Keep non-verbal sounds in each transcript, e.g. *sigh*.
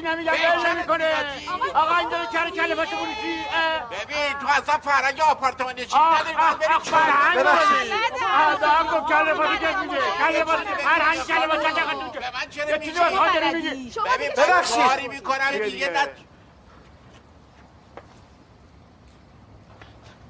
چی نمیگم ول نمی‌کنه. آقا این داره کر کله پاچه فروشی ببین تو اصلا فرنگ آپارتمان چی؟ نداری باید بریم فرهنگ آدم گفت کله پاچه کس میگه کله پاچه فرهنگ کله پاچه چقدر به من چرا از میگی. ببین ببخشید. کاری می‌کنم دیگه دست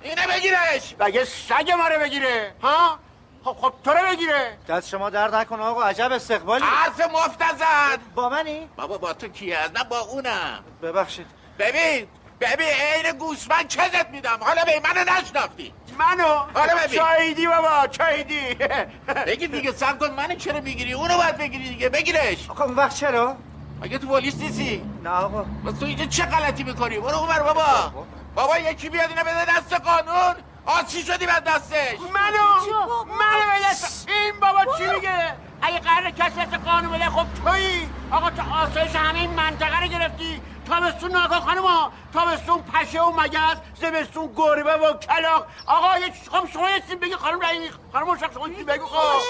اینه بگیرش. بگه سگ ما رو بگیره؟ ها؟ خب خب تو رو بگیره. دست شما درد نکنه آقا عجب استقبالی. حرف مفت نزن با منی؟ بابا با تو کی هست؟ من با اونم. ببخشید. ببین ببین عین گوسفند چزت میدم. حالا به منو نشناختی. منو؟ حالا ببین. چایدی بابا چایدی *laughs* بگی دیگه سب کن منو چرا می‌گیری؟ اونو باید بگیری دیگه بگیرش. آقا اون وقت چرا؟ مگه تو پلیس نیستی؟ نه آقا. بس تو اینجا چه غلطی می‌کنی؟ برو اونور بابا. بابا یکی بیاد اینو بده دست قانون. آسی شدی بعد دستش؟ منو؟ منو به دست این بابا چی میگه؟ اگه قرار کسی دست قانون بده خب تویی. آقا تو آسایش همه این منطقه رو گرفتی. تابستون ناگاه خانم تابستون پشه و مگس زمستون گربه و کلاق. آقا یه خب شما یه چیزی بگی خانم رئیس خانم مشرف شما یه چیزی بگو. خب.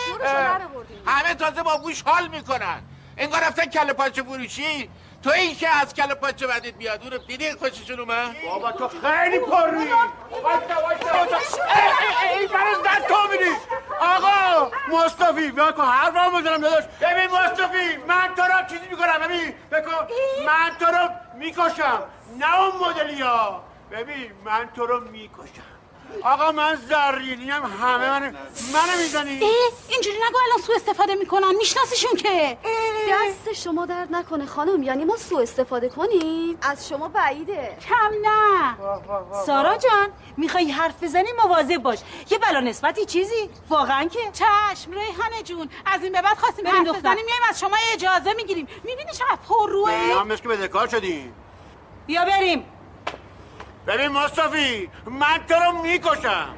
همه تازه با گوش حال می‌کنن. انگار رفتن کله پاچه فروشی. تو این که از کله پاچه بدت بیاد اونو دیدی خوششون اومد؟ بابا تو خیلی پر روی وایسا وایسا این برای زد تو میدی. آقا مصطفی بیا کن. هر راه بزنم داداش. ببین مصطفی من تو رو چیزی می‌کنم ببین بکن. من تو رو می‌کشم. نه اون مدلی ها ببین من تو رو می‌کشم. آقا من زرینی هم همه منو منو می‌زنی؟ اینجوری نگو الان سو استفاده می‌کنن. میشناسیشون که. دست شما درد نکنه خانم. یعنی ما سوء استفاده کنیم. از شما بعیده. کم نه. سارا جان می‌خوای حرف بزنی مواظب باش. یه بلا نسبتی چیزی؟ واقعا که. چشم ریحانه جون. از این به بعد خواستیم بریم حرف دختر. بزنیم. میایم از شما اجازه می‌گیریم. می‌بینی چقدر پر روه؟ که بدهکار شدی. بیا بریم. ببین مصطفی من تو رو می‌کشم.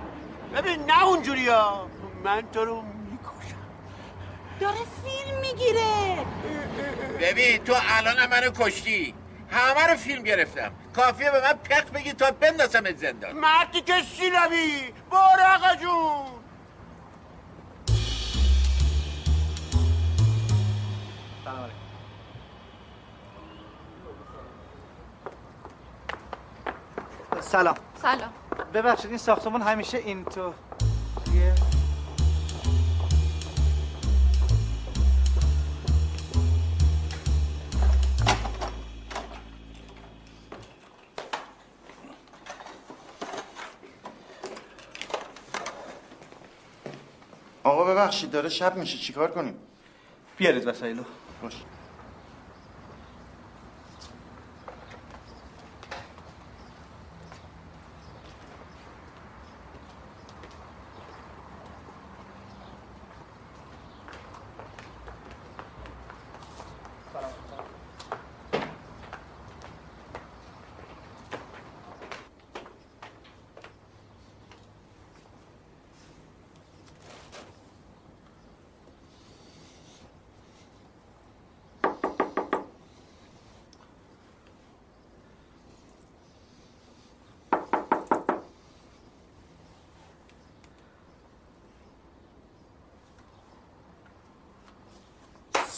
ببین نه اونجوری ها من تو رو می‌کشم. داره فیلم می‌گیره. ببین تو الان منو کشتی. همه رو فیلم گرفتم. کافیه به من پق بگی تا بندازم زندان. مردی که برو آقا جون. سلام. سلام. ببخشید این ساختمون همیشه این تو یه آقا ببخشید داره شب میشه چیکار کنیم؟ بیارید وسایلو. باش.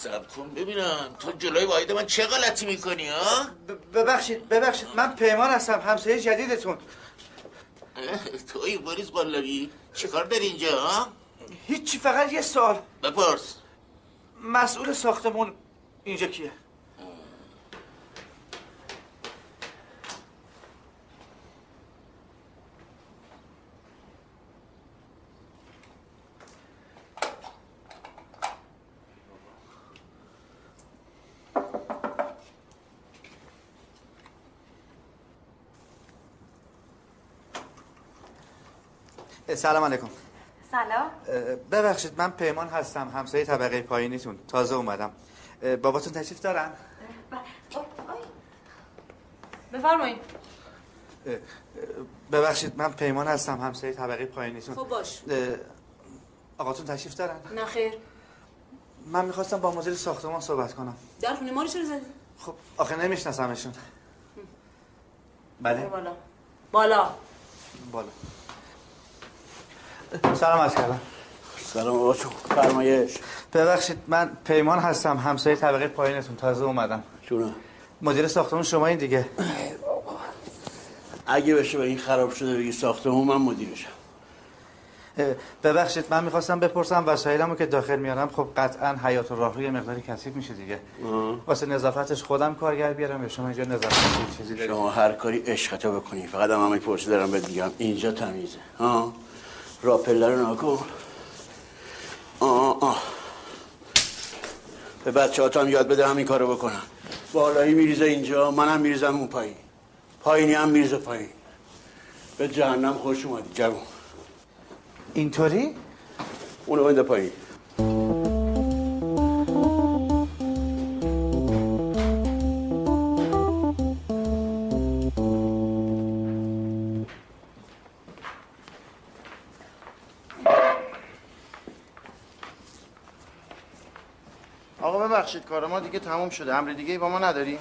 سب کن ببینم. تو جلوی واحد من چه غلطی می‌کنی ها؟ ببخشید ببخشید. من پیمان هستم همسایه جدیدتون. توی بریز قلبی چه کار داری اینجا ها؟ هیچی فقط یه سوال. بپرس. مسئول ساختمون اینجا کیه؟ سلام علیکم. سلام. ببخشید من پیمان هستم همسایه طبقه پایینیتون تازه اومدم. باباتون تشریف دارن؟ بفرمایید ببخشید من پیمان هستم همسایه طبقه پایینیتون. خب باش. آقاتون تشریف دارن؟ نه خیر. من می‌خواستم با مدیر ساختمان صحبت کنم. در خونه ما رو چرا زدی؟ خب آخه نمیشناسمشون. بله؟ بالا. بالا. بالا. سلام از کردم. سلام آقا جون. فرمایش. ببخشید من پیمان هستم همسایه طبقه پایینتون. تازه اومدم. جونم. مدیر ساختمون شما این دیگه. اگه بشه به این خراب شده بگی ساختمون من مدیرشم ببخشید من می‌خواستم بپرسم وسایلمو که داخل میارم خب قطعا حیات و راهروی مقداری کثیف میشه دیگه. واسه نظافتش خودم کارگر بیارم یا شما اینجا نظافت چیزی دارید؟ شما هر کاری عشقتو بکنی. فقط هم همه پرسی دارم بهت میگم. اینجا تمیزه. ها راپله رو نکن آه آه. به بچه هم یاد بده همین کارو بکنن بالایی میریزه اینجا منم میریزم اون پایین. پایینی هم میریزه پایین. به جهنم خوش اومدی جوون. اینطوری؟ اونو بنده پایین. ببخشید کار ما دیگه تموم شده. امر دیگه ای با ما نداری؟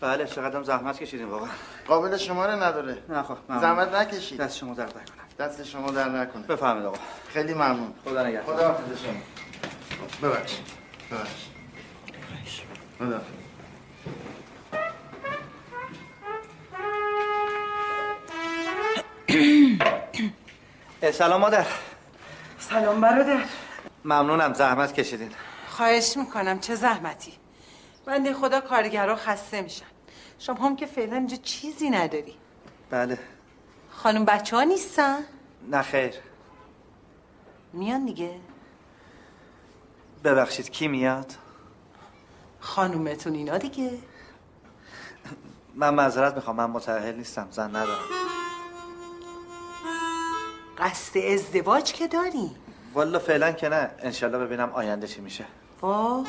بله چقدر زحمت کشیدیم واقعا. قابل شماره نداره. نه خب ممنون. زحمت نکشید. دست شما درد نکنه. دست شما در نکنه. بفهمید آقا. خیلی ممنون. خدا نگهدار. خدا حافظ شما. ببخشید. ببخشید. خدا *coughs* سلام مادر. سلام برادر. ممنونم زحمت کشیدین. خواهش می‌کنم چه زحمتی. بنده خدا کارگرها خسته میشن. شما هم که فعلا اینجا چیزی نداری. بله. خانم بچه ها نیستن؟ نه خیر. میان دیگه؟ ببخشید کی میاد؟ خانومتون اینا دیگه. من معذرت می‌خوام من متأهل نیستم زن ندارم. قصد ازدواج که داری؟ والا فعلا که نه. انشالله ببینم آینده چی میشه. وا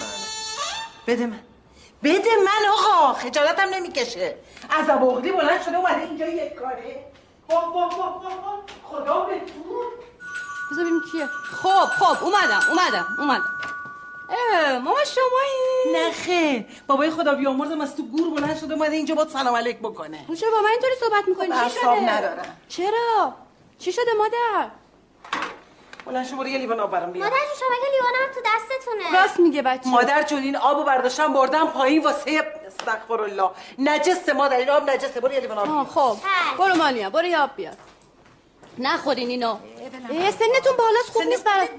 بده من. بده من آقا. خجالتم نمی‌کشه. از اغلی بلند شده اومده اینجا یک کاره. وا وا وا وا وا. خدا به تو. بذار ببینیم کیه. خب خب اومدم اومدم اومدم. ماما شمایی. نه خیر. بابای خدا بیامرزم از تو گور بلند شده اومده اینجا با سلام علیک بکنه. چرا با من اینطوری صحبت می‌کنی؟ چی اعصاب شده؟ ندارم. چرا؟ چی شده مادر؟ بلند شو برو یه لیوان آب برام بیار. مادر جون شما که لیوانم تو دستتونه. راست میگه بچه مادر جون این آبو برداشتم بردم پایین واسه استغفر الله نجسه مادر این آب نجسه برو یه لیوان آب. خب. برو مانیا برو یاب بیار. نخورین اینو. اه، سنتون بالاست خوب نیست برات.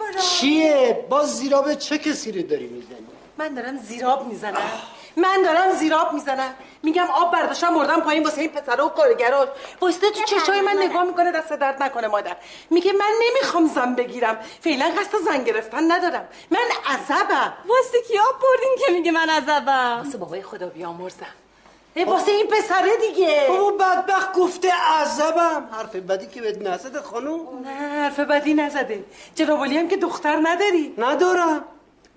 چیه؟ باز زیرا چه کسی رو داری می‌زنی؟ من دارم زیراب می‌زنم. من دارم زیراب می‌زنم. میگم آب برداشتم بردم پایین واسه این پسرا و کارگراش. واسه تو چشای من نگاه می‌کنه دست درد نکنه مادر. میگه من نمی‌خوام زن بگیرم. فعلا قصد زن گرفتن ندارم. من عذبم. واسه کی آب بردین که میگه من عذبم؟ واسه بابای خدا بیامرزم. ای واسه این پسره دیگه. بابا بدبخت گفته عذبم. حرف بدی که بهت نزده خانوم نه حرف بدی نزده. جناب علی هم که دختر نداری. ندارم.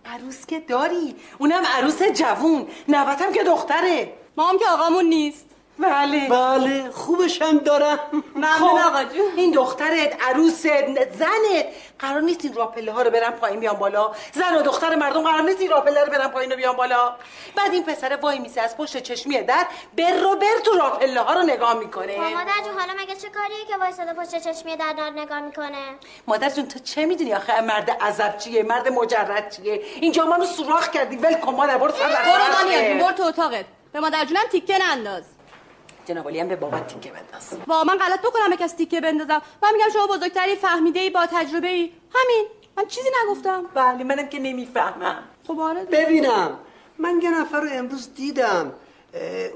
عروس که داری؟ اونم عروس جوون. نوتم که دختره. ما هم که آقامون نیست. بله. بله خوبش هم دارم. ممنون آقا جون. این دخترت عروست زنت. قرار نیست این راپله ها رو برن پایین بیان بالا. زن و دختر مردم قرار نیست این راپله رو برن پایین و بیان بالا. بعد این پسر وای میسه از پشت چشمی در بر رو بر تو راپله ها رو نگاه می‌کنه. مادر جون حالا مگه چه کاریه که وایساده پشت چشمی در دار نگاه می‌کنه؟ مادر جون تو چه می‌دونی آخه مرد عذب چیه؟ مرد مجرد چیه؟ اینجا منو سوراخ کردی. ول کن مادر برو سر برو تو اتاقت. به مادر جونم تیکه ننداز. جناب علی هم به بابت تیکه بنداز. با من غلط بکنم کسی تیکه بندازم. من میگم شما بزرگتری فهمیده ای با تجربه ای همین. من چیزی نگفتم. بله منم که نمی‌فهمم. خب آره دیگه. ببینم. من یه نفر رو امروز دیدم.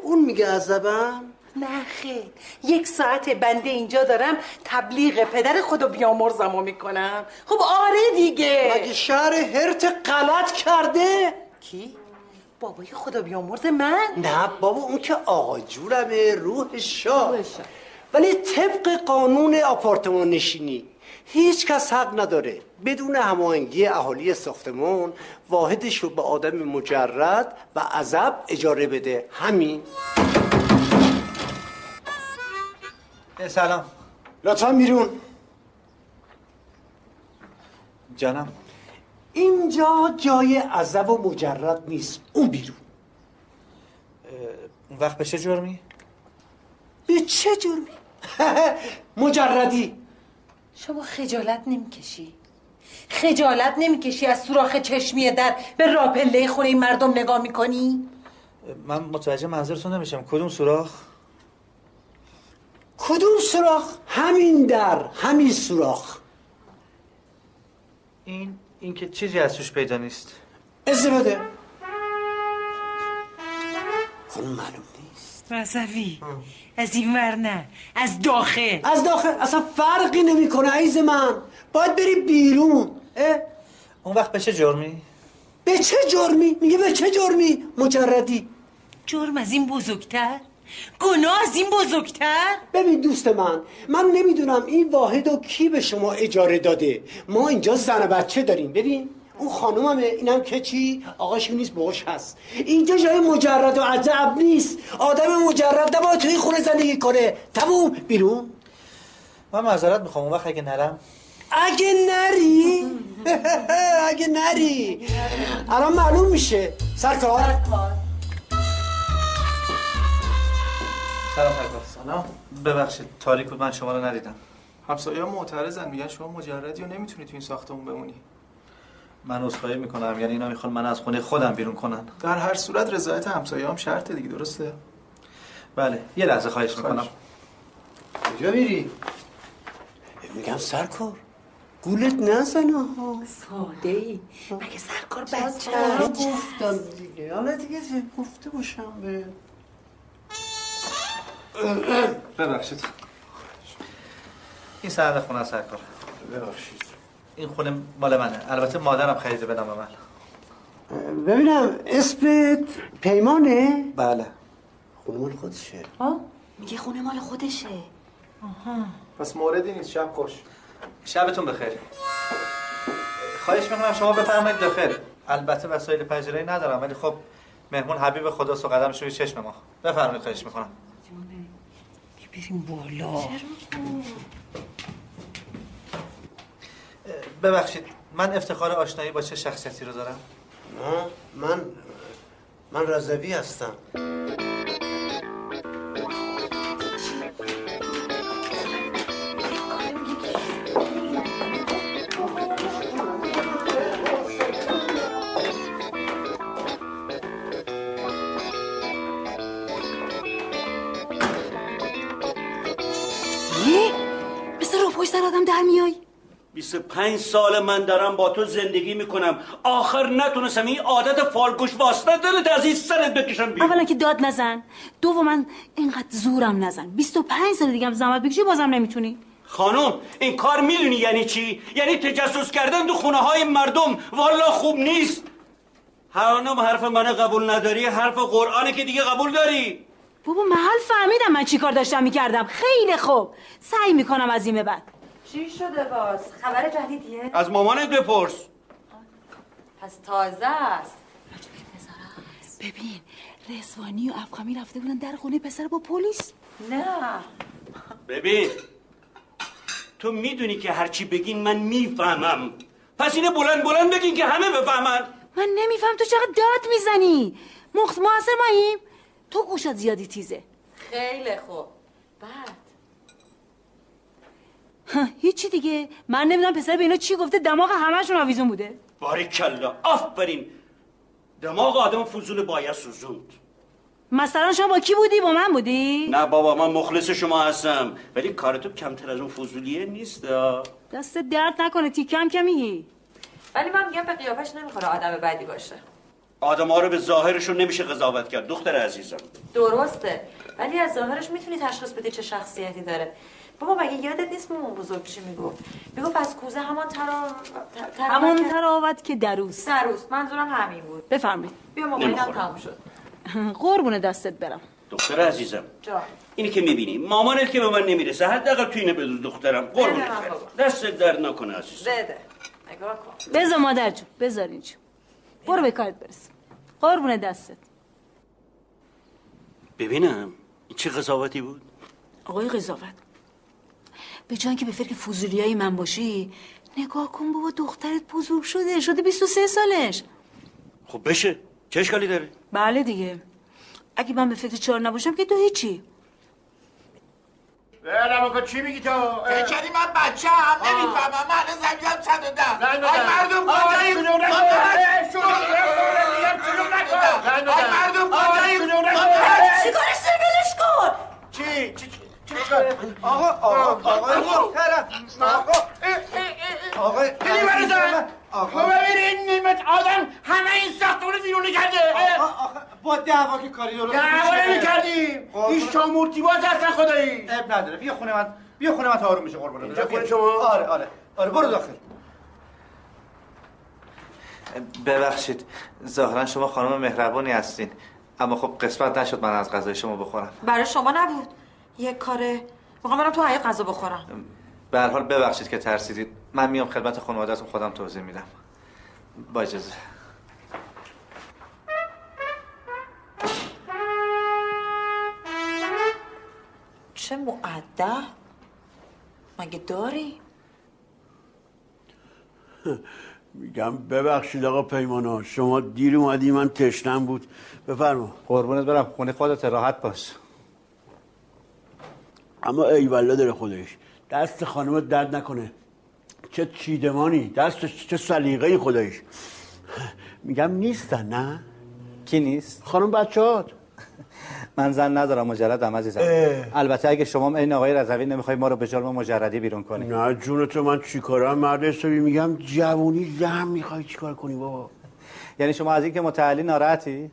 اون میگه عذبم. نه خیر. یک ساعت بنده اینجا دارم. تبلیغ پدر خودو بیامرزمو می‌کنم. خب آره دیگه. مگه شهر هرت غلط کرده؟ کی؟ بابای خدا بیامرز من؟ نه بابا اون که آقا جورمه روح شاه. ولی طبق قانون آپارتمان نشینی هیچ کس حق نداره بدون هماهنگی اهالی ساختمان واحدش رو به آدم مجرد و عذب اجاره بده. همین. سلام. لطفا بیرون. جانم. اینجا جای عذب و مجرد نیست اون بیرون اون وقت به چه جرمی؟ به چه جرمی؟ *laughs* مجردی شما خجالت نمی‌کشی؟ خجالت نمی‌کشی از سوراخ چشمی در به راپله خونه این مردم نگاه می‌کنی؟ من متوجه منظورتون نمیشم کدوم سوراخ کدوم سوراخ همین در همین سوراخ این این که چیزی از توش پیدا نیست. استفاده خانم معلوم نیست. رضوی از این ور نه از داخل. از داخل؟ اصلا فرقی نمی‌کنه عیز من. باید بری بیرون. اه؟ اون وقت به چه جرمی؟ به چه جرمی؟ میگه به چه جرمی؟ مجردی. جرم از این بزرگتر؟ گناه از این بزرگتر؟ ببین دوست من من نمی‌دونم این واحد و کی به شما اجاره داده. ما اینجا زن و بچه داریم ببین. اون خانوممه اینم که چی؟ آقاش نیست باش هست. اینجا جای مجرد و عجب نیست. آدم مجرد نباید توی خونه زندگی کنه. تموم. بیرون. من معذرت می‌خوام اون وقت اگه نرم. اگه نری؟ *laughs* اگه نری. الان معلوم میشه. سرکار. سلام ببخشید تاریک بود من شما رو ندیدم. همسایه‌ها معترضن میگن شما مجردی و نمی‌تونی تو این ساختمون بمونی. من عذرخواهی می‌کنم یعنی اینا می‌خوان من از خونه خودم بیرون کنن. در هر صورت رضایت همسایه هم شرطه دیگه درسته؟ بله یه لحظه خواهش می‌کنم. کجا میری؟ میگم سرکار. گولت نزنه ها. ساده ای مگه سرکار بچه گفتم دیگه؟ حالا دیگه گفته باشم به ببخشید. این سند خونه است سرکار. ببخشید. این خونه مال منه. البته مادرم خریده به نام من. ببینم اسمت پیمانه؟ بله. خونه مال خودشه. ها؟ میگه خونه مال خودشه پس موردی نیست شب خوش. شبتون بخیر. خواهش می‌کنم شما بفرمایید داخل البته وسایل پذیرایی ندارم ولی خب مهمون حبیب خداست و قدمش روی چشم ما. بفرمایید خواهش می‌کنم. بریم بالا. ببخشید من افتخار آشنایی با چه شخصیتی رو دارم؟ من من رضوی هستم. 25 سال من دارم با تو زندگی می‌کنم. آخر نتونستم این عادت فالگوش واسطه دلت از این سرت بکشم بیرون. اولا که داد نزن. دوما اینقدر زورم نزن. 25 سال دیگه هم زحمت بکشی بازم نمی‌تونی. خانم این کار می‌دونی یعنی چی؟ یعنی تجسس کردن تو خونه های مردم والا خوب نیست. هرانم حرف من قبول نداری؟ حرف قرآنه که دیگه قبول داری؟ بابا محل فهمیدم من چی کار داشتم می‌کردم. خیلی خوب. سعی می‌کنم از این به بعد. چی شده باز؟ خبر جدیدیه؟ از مامانت بپرس. پس تازه است. ببین رزوانی و افخامی رفته بودن در خونه پسر با پلیس. نه. ببین تو می‌دونی که هرچی بگین من می‌فهمم. پس اینه بلند بلند بگین که همه بفهمن. من نمیفهم تو چقدر داد می‌زنی. مخت موثر ماییم. تو گوشت زیادی تیزه. خیلی خوب. بعد. هیچی دیگه. من نمی‌دونم پسر به اینا چی گفته. دماغ همشون آویزون بوده. باریکلا آفرین. دماغ آدم فضول باید سوزوند مثلا شما با کی بودی؟ با من بودی؟ نه بابا من مخلص شما هستم. ولی کار تو کمتر از اون فضولیه نیست. دست درد نکنه. تیکم که میگی ولی من میگم به قیافش نمی‌خوره آدم بدی باشه. آدم ها رو به ظاهرشون نمیشه قضاوت کرد. دختر عزیزم. درسته. ولی از ظاهرش می‌تونی تشخیص بدی چه شخصیتی داره. بابا مگه یادت نیست مامان بزرگ چی می‌گفت؟ می‌گفت از کوزه همان ترا ت- تراوت همون که- تراوت که دروست دروست منظورم همین بود. بفرمایید. بیا نمی‌خورم. تموم شد. *laughs* قربون دستت برم. دختر عزیزم. جا اینی که می‌بینی مامانت که به من نمی‌رسه حداقل تو اینه بدون دخترم. قربونت بده من برم. بابا. دست درد نکنه عزیزم. بده. نگاه کن. بذار مادر جون بذار اینجا برو به کارت برس. قربون دستت. ببینم این چه قضاوتی بود؟ آقای قضاوت به جای که به فکر فضولیای من باشی نگاه کن بابا دخترت بزرگ شده شده 23 سالش. خب بشه چه اشکالی داره؟ بله دیگه. اگه من به فکر چهار نباشم که تو هیچی. برم آقا چی میگی تو؟ فکر کردی من بچه هم نمی‌فهمم. من الان زمینم صد و ده. آی. مردم کجایی آی بزن. مردم کجایی. آقا، چیکارش داری ولش کن؟ چی؟ چی چی؟ آقا آقا آقا محترم آقا آقا برای زن تو ببین این نیمت آدم همه این ساختمون ویرونه کرده با دعوا که کاری درست دعوا. نمی‌کردیم. این شامورتی باز هستن خدایی اب نداره بیا خونه من بیا خونه من تا آروم میشه قربونت اینجا. خونه شما؟ آره آره آره برو داخل ببخشید ظاهرا شما خانم مهربانی هستین اما خب قسمت نشد من از غذای شما بخورم برای شما نبود یک کاره می‌خوام برم تو حیاط غذا بخورم. به هر حال ببخشید که ترسیدید. من میام خدمت خانوادهتون خودم توضیح میدم. با اجازه. چه معدب مگه داری؟ میگم ببخشید آقا پیمانا شما دیر اومدی من تشنم بود. بفرما. قربونت برم. خونه خودت راحت باش. اما ای والله داره خودش. دست خانمت درد نکنه. چه چیدمانی دستش چه سلیقه خودش. میگم نیستن نه؟ کی نیست؟ خانم بچهات من زن ندارم مجردم عزیزم. البته اگه شما این آقای رضوی نمی‌خوای ما رو به جرم مجردی بیرون کنی. نه جون تو من چیکارم مرد حسابی میگم جوونی زن می‌خوای چیکار کنی بابا؟ یعنی شما از اینکه متعلی ناراحتی؟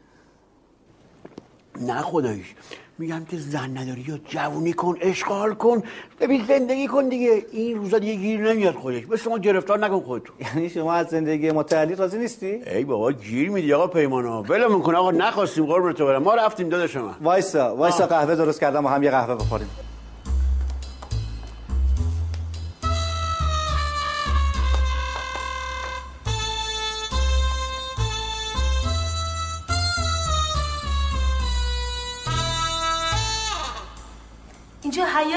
نه خدایش میگم که زن نداری یا جوونی کن اشغال کن. ببین زندگی کن دیگه. این روزا دیگه گیر نمیاد خودش. به شما گرفتار نکن خودتو یعنی شما از زندگی متعلی راضی نیستی؟ ای بابا گیر میدی آقا پیمانا ولمون کن آقا نخواستیم قربونت برم. ما رفتیم داداش من. وایسا وایسا قهوه درست کردم و هم یه قهوه بخوریم.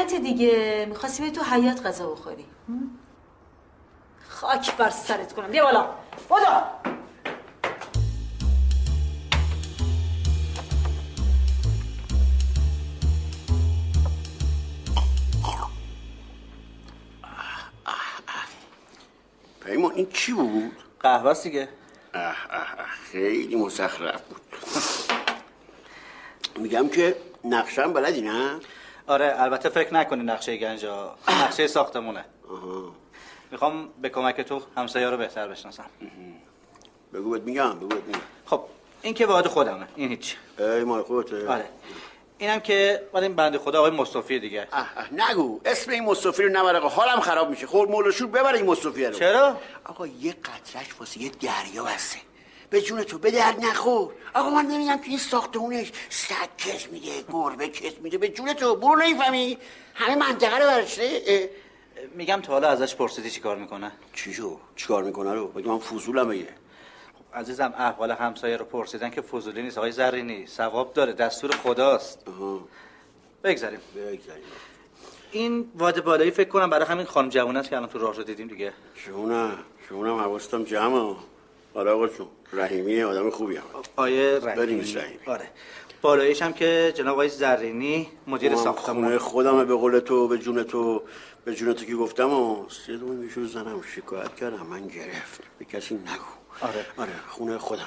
حیات دیگه. می‌خواستی به تو حیات غذا بخوری. خاک بر سرت کنم. بیا بالا. بودو. پیمان این چی بود؟ قهوه دیگه. اه اه اه خیلی مسخرف بود. میگم که نقشم بلدی نه؟ آره البته فکر نکنی نقشه گنجا نقشه ساختمونه. می‌خوام به کمک تو همسایه رو بهتر بشناسم. بگو بهت میگم بگو بهت میگم. خب این که وارد خودمه این هیچ. ای مال خودته آره. اینم که مال این بنده خدا آقای مصطفی دیگه. اه اه نگو. اسم این مصطفی رو نبر آقا. حالم خراب میشه. خور مول و شور ببر این مصطفی رو. چرا؟ آقا یه قطرش واسه یه دریا بسته. به جون تو به درد نخور. آقا من نمی‌دونم که این ساختمونش سگ کس میده گربه کس میده. به جون تو برو نمی‌فهمی همه منطقه رو برشته میگم تا حالا ازش پرسیدی چی کار می‌کنه؟ چی شو؟ چی کار می‌کنه رو؟ بگی من فضولم بگه عزیزم احوال همسایه رو پرسیدن که فضولی نیست. آقای زرینی ثواب داره. دستور خداست. بگذاریم. بگذاریم. این واده بالایی فکر کنم برای همین خانم جوونه است که الان تو راه رو دیدیم دیگه. شونم شونم حواستم جمعه. آره آقا چون رحیمی آدم خوبی هم. آیه رحیمی. رحیمی. آره. بالاییش هم که جناب آقای زرینی مدیر من ساختمون خونه خودمه به قول تو به جون تو به جون تو که گفتم و سه دو میشو زنم. شکایت کردم من گرفت. به کسی نگو. آره. آره خونه خودمه.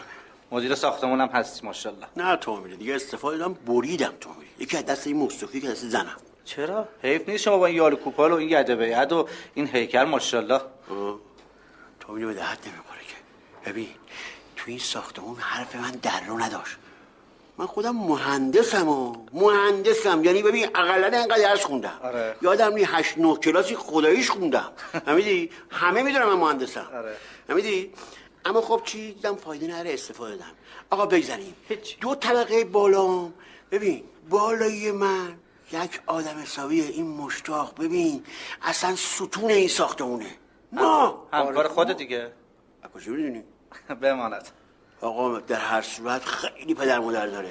مدیر ساختمون هم هستی ماشاءالله. نه تو میره دیگه استفاده دادم بریدم تو میره یکی از دست این مصطفی که دست زنم. چرا؟ حیف نیست شما با این یال کوپال و این گده بیعد و این هیکل ماشاءالله. تو میره به دهت که ببین تو این ساختمون حرف من در رو نداشت. من خودم مهندسم و مهندسم. یعنی ببین اقلا انقدر درس خوندم. آره. یادم نی هشت نه کلاسی خداییش خوندم. *laughs* همیدی همه می‌دونم من مهندسم. آره. همیدی اما خب چی دیدم فایده نره استفاده دادم آقا بگذاریم. دو طبقه بالام. ببین بالایی من یک آدم حسابیه این مشتاق. ببین اصلا ستون این ساختمونه. ما همکار خود دیگه. کجا می‌دونی؟ *laughs* بماند. آقا در هر صورت خیلی پدر مادر داره.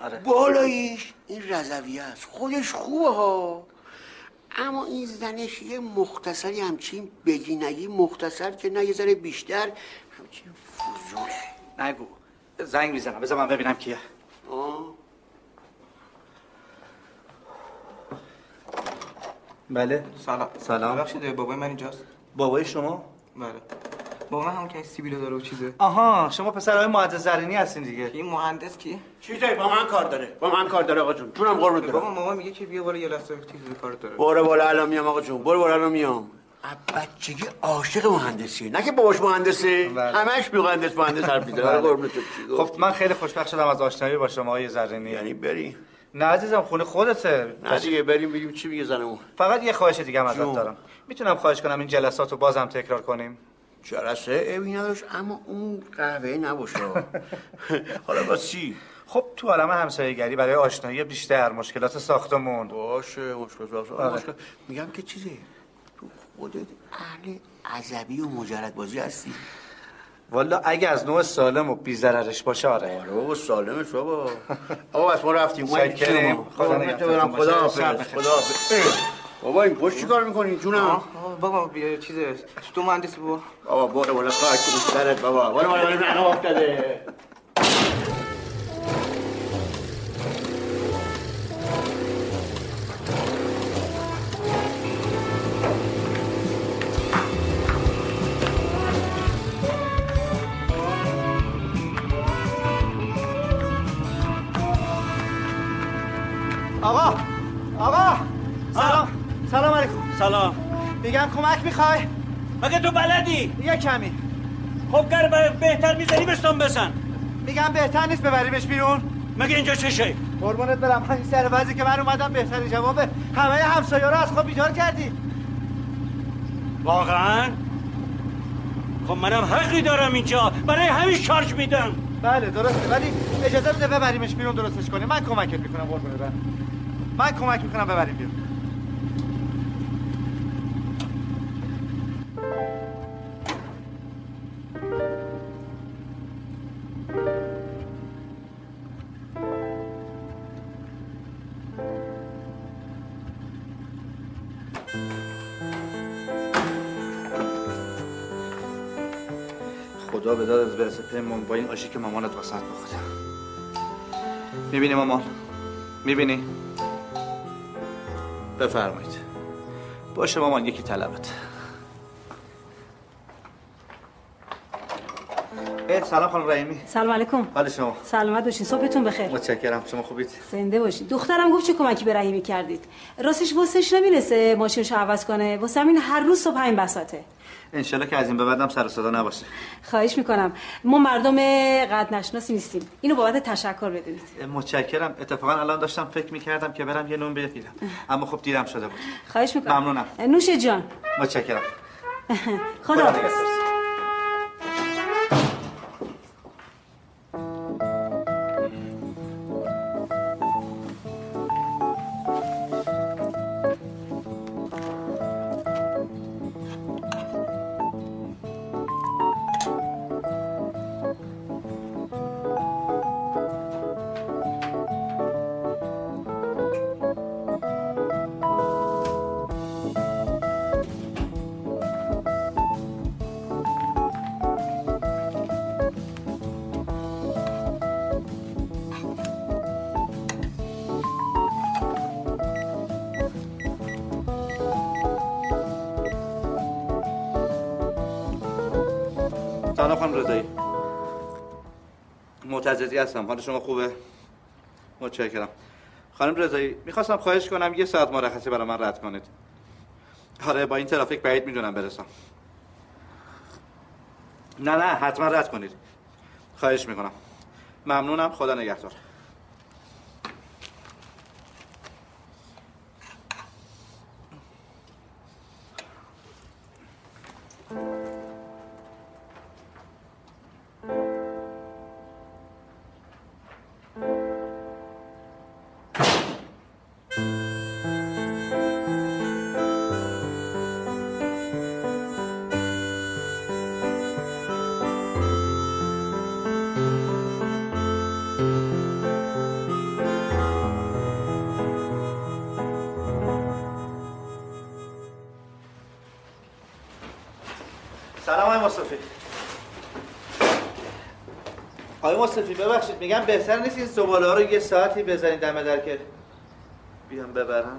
آره. بالاییش این رضویه است. خودش خوبه ها. اما این زنش یه مختصری همچین بگی نگی مختصر که نه یه ذره بیشتر همچین فضوله. نگو. زنگ می‌زنم. بذار من ببینم کیه. آه. بله. سلام. سلام. ببخشید بابای من اینجاست. بابای شما؟ بله. بابا من همون که سیبیلو داره و چیزه. آها شما پسرهای مهندس زرینی هستین دیگه. این مهندس کی؟ چیزایی با من کار داره. با من کار داره آقا جون. جونم قربونت برم. بابا مامان میگه که بیا بالا یه لحظه چیز کار داره. برو بالا الان میام آقا جون. برو بالا الان میام. بچگی عاشق مهندسیه نه که باباش مهندسه همش مهندس مهندس حرف می‌زنه. قربونت برم. خب من خیلی خوشبخت شدم از آشنایی با شما آقای زرینی. یعنی بری. نه عزیزم خونه خودته. نه دیگه بریم بگیم چی میگه زنمون. فقط یه خواهش دیگه هم ازت. دارم. می‌تونم خواهش کنم این جلسات رو بازم تکرار کنیم؟ جلسه اوی نداشت اما اون قهوه نباشه. *laughs* حالا با چی؟ خب تو عالم همسایه‌گری برای آشنایی بیشتر مشکلات ساختمون. باشه باشه آره. مشکل میگم که چیزه؟ تو خودت اهل عذبی و مجرد بازی هستی. والا اگه از نوع سالم و بی‌ضررش باشه آره. آره بابا سالمش بابا. آقا بس ما رفتیم. ما شکریم. خدا نگهدارتون. خدا حافظ. خدا حافظ. بابا این پشت چی کار می‌کنی جونم بابا بیا چیز تو مهندسی بابا بابا برو بالا خاک تو سرت بابا برو بالا برو نه افتاده میگم کمک می‌خوای؟ مگه تو بلدی؟ یه کمی. خب گر بهتر می‌زنی بستان بزن. میگم بهتر نیست ببریمش بیرون. مگه اینجا چشه قربونت برم. این سر وضعی که من اومدم بهترین جوابه. همه همسایه رو از خواب بیدار کردی. واقعا؟ خب منم حقی دارم اینجا. برای همین شارژ میدم. بله درسته. ولی اجازه بده ببریمش بیرون درستش کنیم. من کمکت می‌کنم قربونت برم. من کمک می‌کنم ببریم بیرون. پیمون با این آشی که مامانت وسط بخوره می‌بینی مامان؟ می‌بینی؟ بفرمایید. باشه مامان یکی طلبت. سلام خانم رحیمی. سلام علیکم. حال شما. سلامت باشین. صبحتون بخیر. متشکرم. شما خوبید زنده باشین. دخترم گفت چه کمکی به رحیمی کردید. راستش واسش نمی‌رسه ماشینش عوض کنه. واسه همین هر روز صبح همین بساته انشالله که از این به بعدم سر صدا نباشه. خواهش می‌کنم. ما مردم قد نشناسی نیستیم. اینو بابت تشکر بدونید. متشکرم. اتفاقا الان داشتم فکر می‌کردم که برم یه نون بگیرم اما خب دیرم شده بود. خواهش می‌کنم. ممنونم. نوش جان. متشکرم. *laughs* خدا خدا سلام خانم رضایی. معتزدی هستم. حال شما خوبه؟ متشکرم. خانم رضایی می‌خواستم خواهش کنم یه ساعت مرخصی برای من رد کنید. آره با این ترافیک بعید می‌دونم برسم. نه نه حتما رد کنید. خواهش می‌کنم. ممنونم خدا نگهدار. مصطفی ببخشید میگم بهتر نیست این زباله رو یه ساعتی بزنید دم در که بیام ببرم.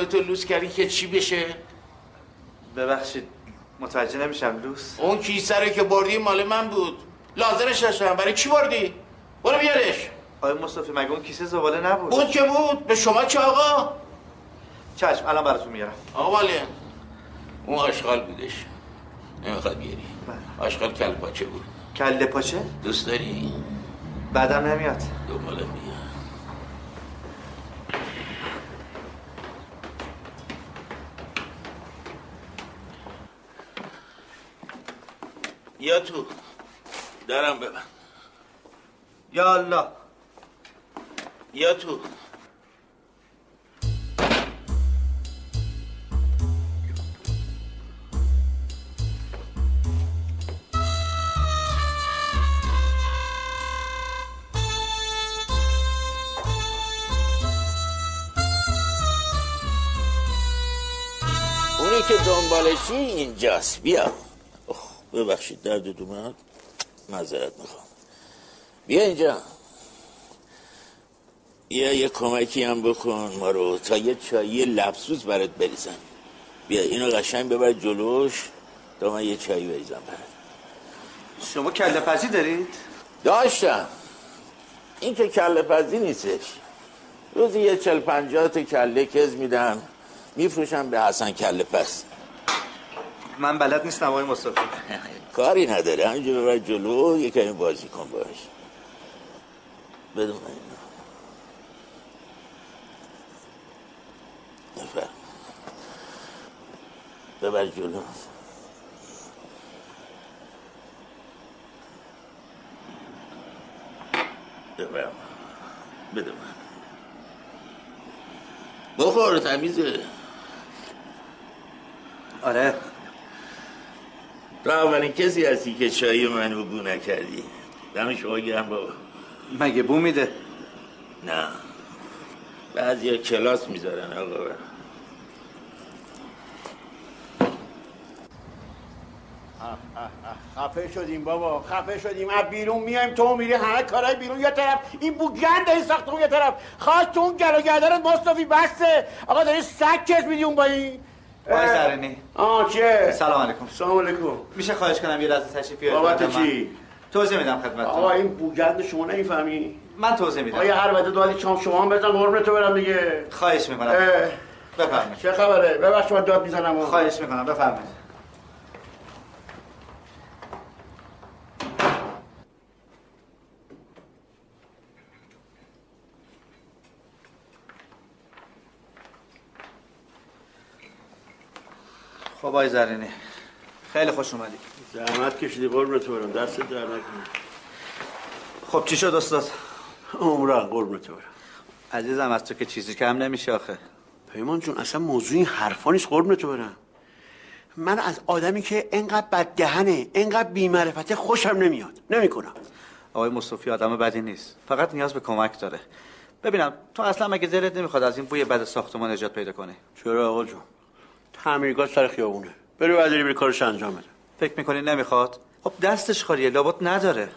خودتو لوس کردی که چی بشه؟ ببخشید متوجه نمیشم لوس. اون کیسه رو که بردی مال من بود. لازمش داشتم برای چی بردی؟ برو بیارش. آقای مصطفی مگه اون کیسه زباله نبود؟ بود که بود. به شما چه آقا؟ چشم الان براتون میارم. آقا ماله اون آشغال بودش. نمی‌خواد بیاری. آشغال کل پاچه بود. کله پاچه؟ دوست داری؟ بعدم نمیاد. دنبالم بیا تو. درم ببند یا الله. یا تو. اونی که دنبالشی اینجاست. بیا. ببخشید درد اومد؟ معذرت می‌خوام. بیا اینجا. بیا یه کمکی هم بکن ما رو تا یه چایی لبسوز برات بریزم. بیا اینو قشنگ ببر جلوش. تا من یه چایی بریزم برات. شما کله پزی دارید؟ داشتم. این که کله پزی نیستش. روزی یه چل پنجاه تا کله کز میدم. میفروشم به حسن کله من بلد نیستم آقای مصطفی. کاری نداره. همینجا ببر جلو یه کمی بازی کن باش. بدون. بفرم ببر جلو. ببرم بده من بخور تمیزه. آره. تو اولین کسی هستی که چای منو بو نکردی؟ دم شما گرم بابا. مگه بو میده؟ نه. بعضی کلاس می‌ذارن آقا. خفه شدیم بابا خفه شدیم. از بیرون میایم تو میری همه کارهای بیرون. یه طرف این بوگند این ساختمون یه طرف. خواست تو اون گلو گردنت مصطفی بسته. آقا داری سگ کس میدی اون با این آقای زرینی آه چیه سلام علیکم. سلام علیکم. میشه خواهش کنم یه لحظه تشریف بیارید بابت؟ چی؟ توضیح میدم خدمتتون. آقا این بوگند شما نمی‌فهمی؟ من توضیح میدم. آیا هر وقت دادی چام شما هم بزن قربون تو برم دیگه. خواهش می‌کنم. بفرمایید. چه خبره؟ ببخش من داد می‌زنم. خواهش می‌کنم. بفرمایید. خب آقای زرینی خیلی خوش اومدی. زحمت کشیدی قربونت برم. دست در نکنه. خب چی شد استاد؟ عمران قربونت برم. عزیزم از تو که چیزی کم نمیشه آخه. پیمان جون اصلا موضوع این حرفا نیست قربونت برم. من از آدمی که انقدر بددهنه انقدر بیمعرفته خوشم نمیاد. نمی‌کنم. آقای مصطفی آدم بدی نیست. فقط نیاز به کمک داره. ببینم تو اصلا مگه دلت نمی‌خواد از این بوی بد ساختمان نجات پیدا کنی؟ چرا آقا جون؟ تعمیرگاه سر خیابونه. بری برداری بری کارش انجام بده. فکر می‌کنی نمی‌خواد؟ خب دستش خالیه لابد نداره.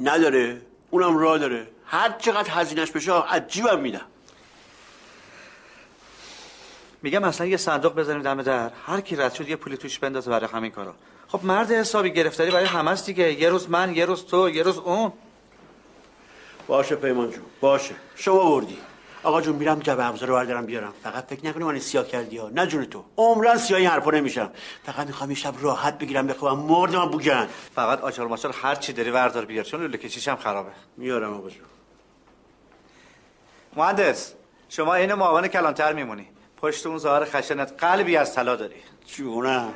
نداره. اونم راه داره. هر چقدر هزینش بشه از جیبم میدم. میگم اصلا یه صندوق بزنیم دم در. هر کی رد شد یه پولی توش بندازه برای همین کارا. خب مرد حسابی گرفتاری برای همه است دیگه. یه روز من یه روز تو یه روز اون. باشه پیمان جون باشه. شما بردی. آقا جون میرم جبه ابزار رو بردارم بیارم. فقط فکر نکنی من سیاه کردی ها. نه جون تو. عمرن سیاه این حرفا نمیشم فقط می‌خوام یه شب راحت بگیرم بخوام مردم بوگن. فقط آچار ماچار هر چی داری وردار بیار. چون لوله کشیش هم خرابه. میارم آقا جون. مهندس شما این معاون کلانتر میمونی. پشت اون ظاهر خشنت قلبی از طلا داری. جونم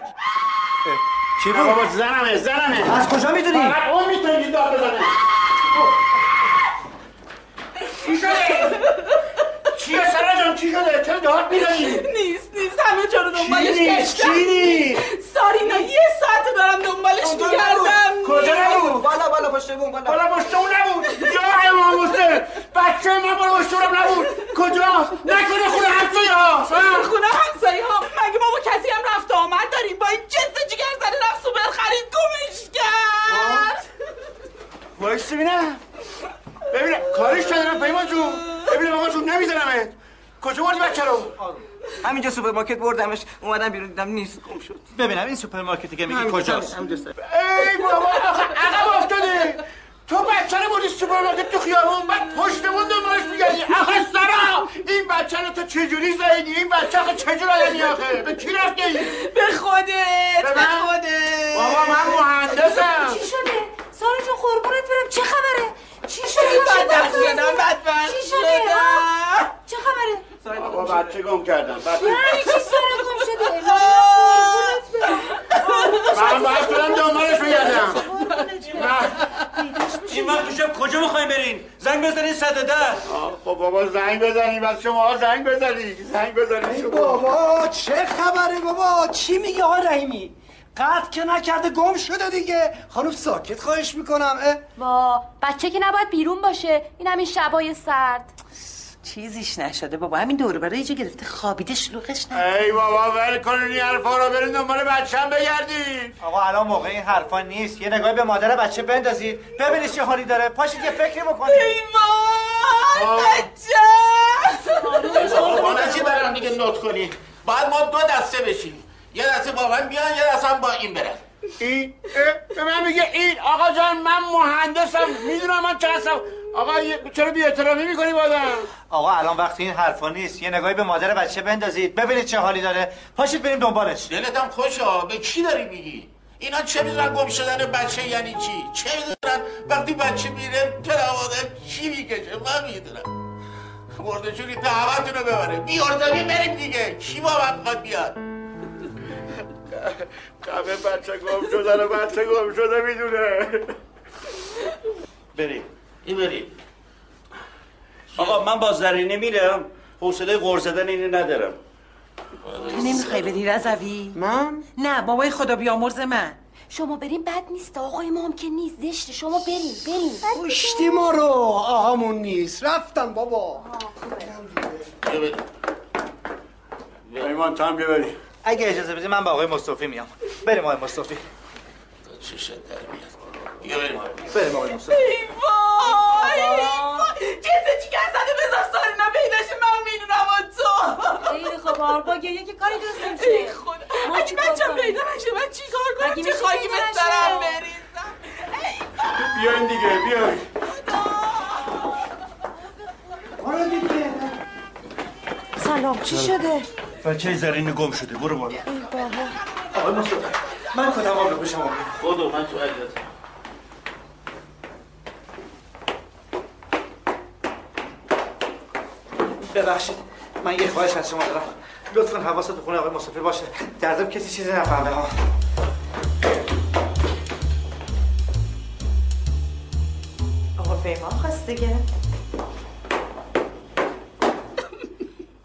چی بود؟ بابا زنمه زنمه. از کجا می‌دونی؟ فقط اون می‌تونی داد بزنه. چی شده؟ چیه سرا جان؟ چی شده؟ چرا داد می‌زنی؟ نیست نیست. همه جا رو دنبالش؟ گشتم. چی نیست؟ سارینا یه ساعت دارم دنبالش میگردم. کجا نبود؟ بالا بالا پشت بون بالا بالا پشت اون نبود. یا امام حسین بچه من بالا پشت اونم نبود. کجاست؟ نکنه خونه همسایه ها؟ خونه همسایه ها مگه ما با کسی هم رفت و آمد؟ داریم با این جنس جگر زده رفت سوپر خرید گمش کرد. وایسی ببینم ببینم کارش ندارم پیمان جون ببینم آقا جون نمیزنمت کجا بردی بچه رو همینجا سوپرمارکت بردمش اومدم بیرون دیدم نیست گم شد ببینم این سوپرمارکتی که میگی کجاست ای بابا آخه عقب افتادی تو بچه رو بردی سوپرمارکت تو خیابون بعد پشتمون دنبالش میگردی آخه سارا این بچه رو تو چجوری زایدی این بچه آخه چجور آدمی آخه به کی رفتی به خودت به؟ خودت بابا من مهندسم چی شده؟ سارا جون قربونت برم. چه خبره؟ چی شده؟ بدبخت شدم بدبخت چی شده؟ ها؟ چه خبره؟ بابا بچه گم کردم. بچه یعنی چی سارا گم شده؟ *laughs* من باید برم دنبالش بگردم. این وقت تو شب کجا می‌خوایم برین؟ زنگ بزنین صد ده. خب بابا زنگ بزنی بس شما زنگ بزنی زنگ بزنی شما. بابا چه خبره بابا؟ چی میگه آقا رحیمی؟ قطع که نکرده گم شده دیگه. خانم ساکت خواهش می‌کنم اه؟ با بچه که نباید بیرون باشه. این همین شبای سرد. چیزیش نشده بابا همین دور برای یه گرفته خوابیده شلوغش نه ای بابا ول کنین این حرفا رو برین دنبال بچم بگردین آقا الان موقع این حرفا نیست. یه نگاهی به مادر بچه بندازید. ببینید چه حالی داره. پاشید یه فکری بکنید. بابا چی برام دیگه نوت کنی؟ باید ما دو دسته بشیم. یه دسته با من بیان یه دسته با این برن. این به من میگه این آقا جان من مهندسم می‌دونم من چه هستم. آقا یه- چرا بی احترامی می‌کنی بادم آقا الان وقتی این حرفا نیست. یه نگاهی به مادر بچه بندازید. ببینید چه حالی داره. پاشید بریم دنبالش. دلتم خوشا به کی داری میگی؟ اینا چه می‌دونن گم شدن بچه یعنی چی؟ چه می‌دونن؟ وقتی بچه میره پدر مادر چی می‌کشه من می‌دونم. مردشونی دعوتون رو ببره. بیارزمی بریم دیگه. کی با من می‌خواد بیاد؟ همه بچه گم شدن و بچه گم شده می‌دونه. بریم. این بریم. آقا من با زرینه میرم. حوصله غور زدن اینو ندارم. تو نمی‌خوای بری رضوی؟ من؟ نه بابای خدا بیامرز من. شما بریم بد نیست. آقای ما هم که نیست. زشته. شما بریم بریم. پشتی ما رو. آقامون نیست. رفتم بابا. بیا بریم. ایمان تو هم بیا بریم. اگه اجازه بدید من با آقای مصطفی میام. بریم آقای مصطفی. چشت در میاد؟ بیا بریم بریم آقای مصطفی. وای جنسه چی زده بذار سارینا پیداشه من می‌دونم و تو. خیلی خب آربا گریه که کاری درست نمیشه ای خدا. اگه بچم پیدا نشه من چی کار کنم چه خاکی به؟ سرم بریزم؟ بیاین دیگه بیاین. سلام چی شده؟ بچه زرینه گم شده برو بالا. آقای مصطفی من کدام آب رو به شما من تو عجلت ببخشید من یه خواهش از شما دارم. لطفا حواست تو خونه آقای مصطفی باشه. در ضمن کسی چیزی نفهمه. ها آقا پیمان خواست دیگه.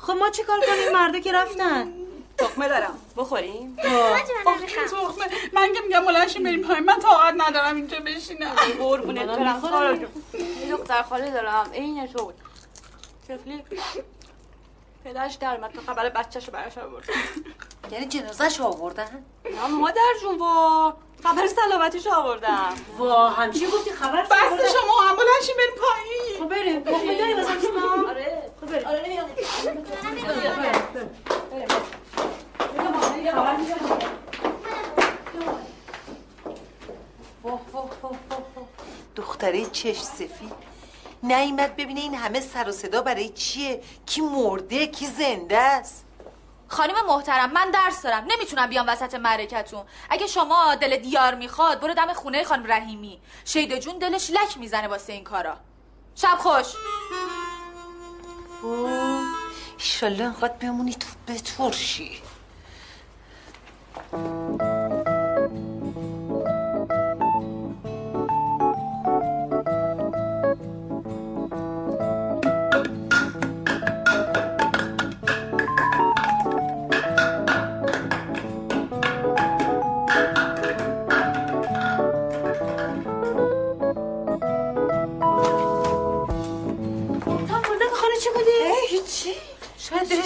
خب ما چیکار کنیم؟ مردا که رفتن. تخمه دارم. بخوریم؟ تخمه. من که میگم بلنشیم بریم پایین. من طاقت ندارم اینجا بشینم. قربونت برم. یه دختر خاله دارم. عین تو. طفلی پدرش در اومد تا خبر بچه‌شو براش آورد. یعنی جنازه‌ش آوردن؟ نه مادر جون وا. خبر سلامتیش آوردم. وا همچین گفتی خبر بس شما هم بلنشیم بریم پایین. خب بریم تخمه داری واسه ما آره خب بریم آره نمیام واه واه واه واه واه. دختره چش سفید نیومد ببینه این همه سر و صدا برای چیه؟ کی مرده؟ کی زنده است؟ خانم محترم من درس دارم. نمی‌تونم بیام وسط معرکتون اگه شما دل دیار می‌خواد برو دم خونه خانم رحیمی. شیده جون دلش لک می‌زنه واسه این کارا. شب خوش. ایشالله انقدر بمونی تو بترشی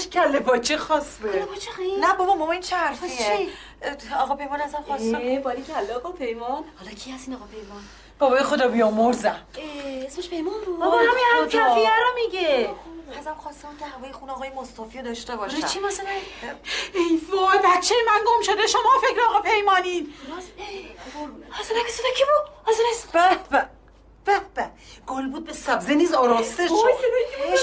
کله باچه خواسته باچه خیلی؟ نه بابا ماما این چه حرفیه؟ آقا پیمان ازم خواستم اه باری کلا آقا پیمان. حالا کی هست این آقا پیمان؟ بابای خدا بیامرزم. اه اسمش پیمان بود. بابا همین هم. کفیه رو میگه. ازم خواستم که هوای خونه آقای مصطفی رو داشته باشم. چی مثلا؟ ای وای بچه من گم شده. شما فکر آقا پیمانین. حسن اگه صدا کی بود؟ حسن به به. به به. گل بود به سبزه نیز آراسته شد.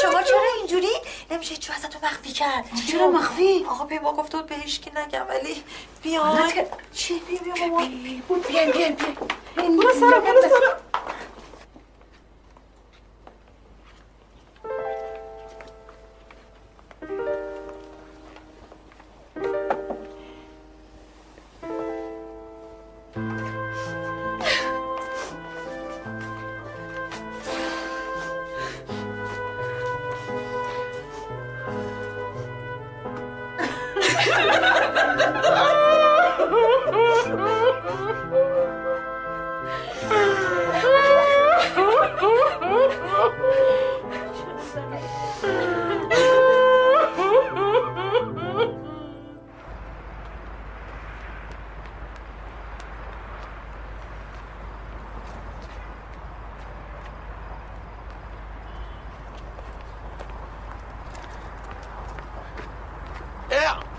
شما چرا اینجوری؟ نمیشه چو ازتون مخفی کرد. چرا مخفی؟ آقا پیما گفته بود به هیچکی نگم ولی بیا غلط کرد. چی؟ بیا بیا مامان بیاین بیاین بیاین برو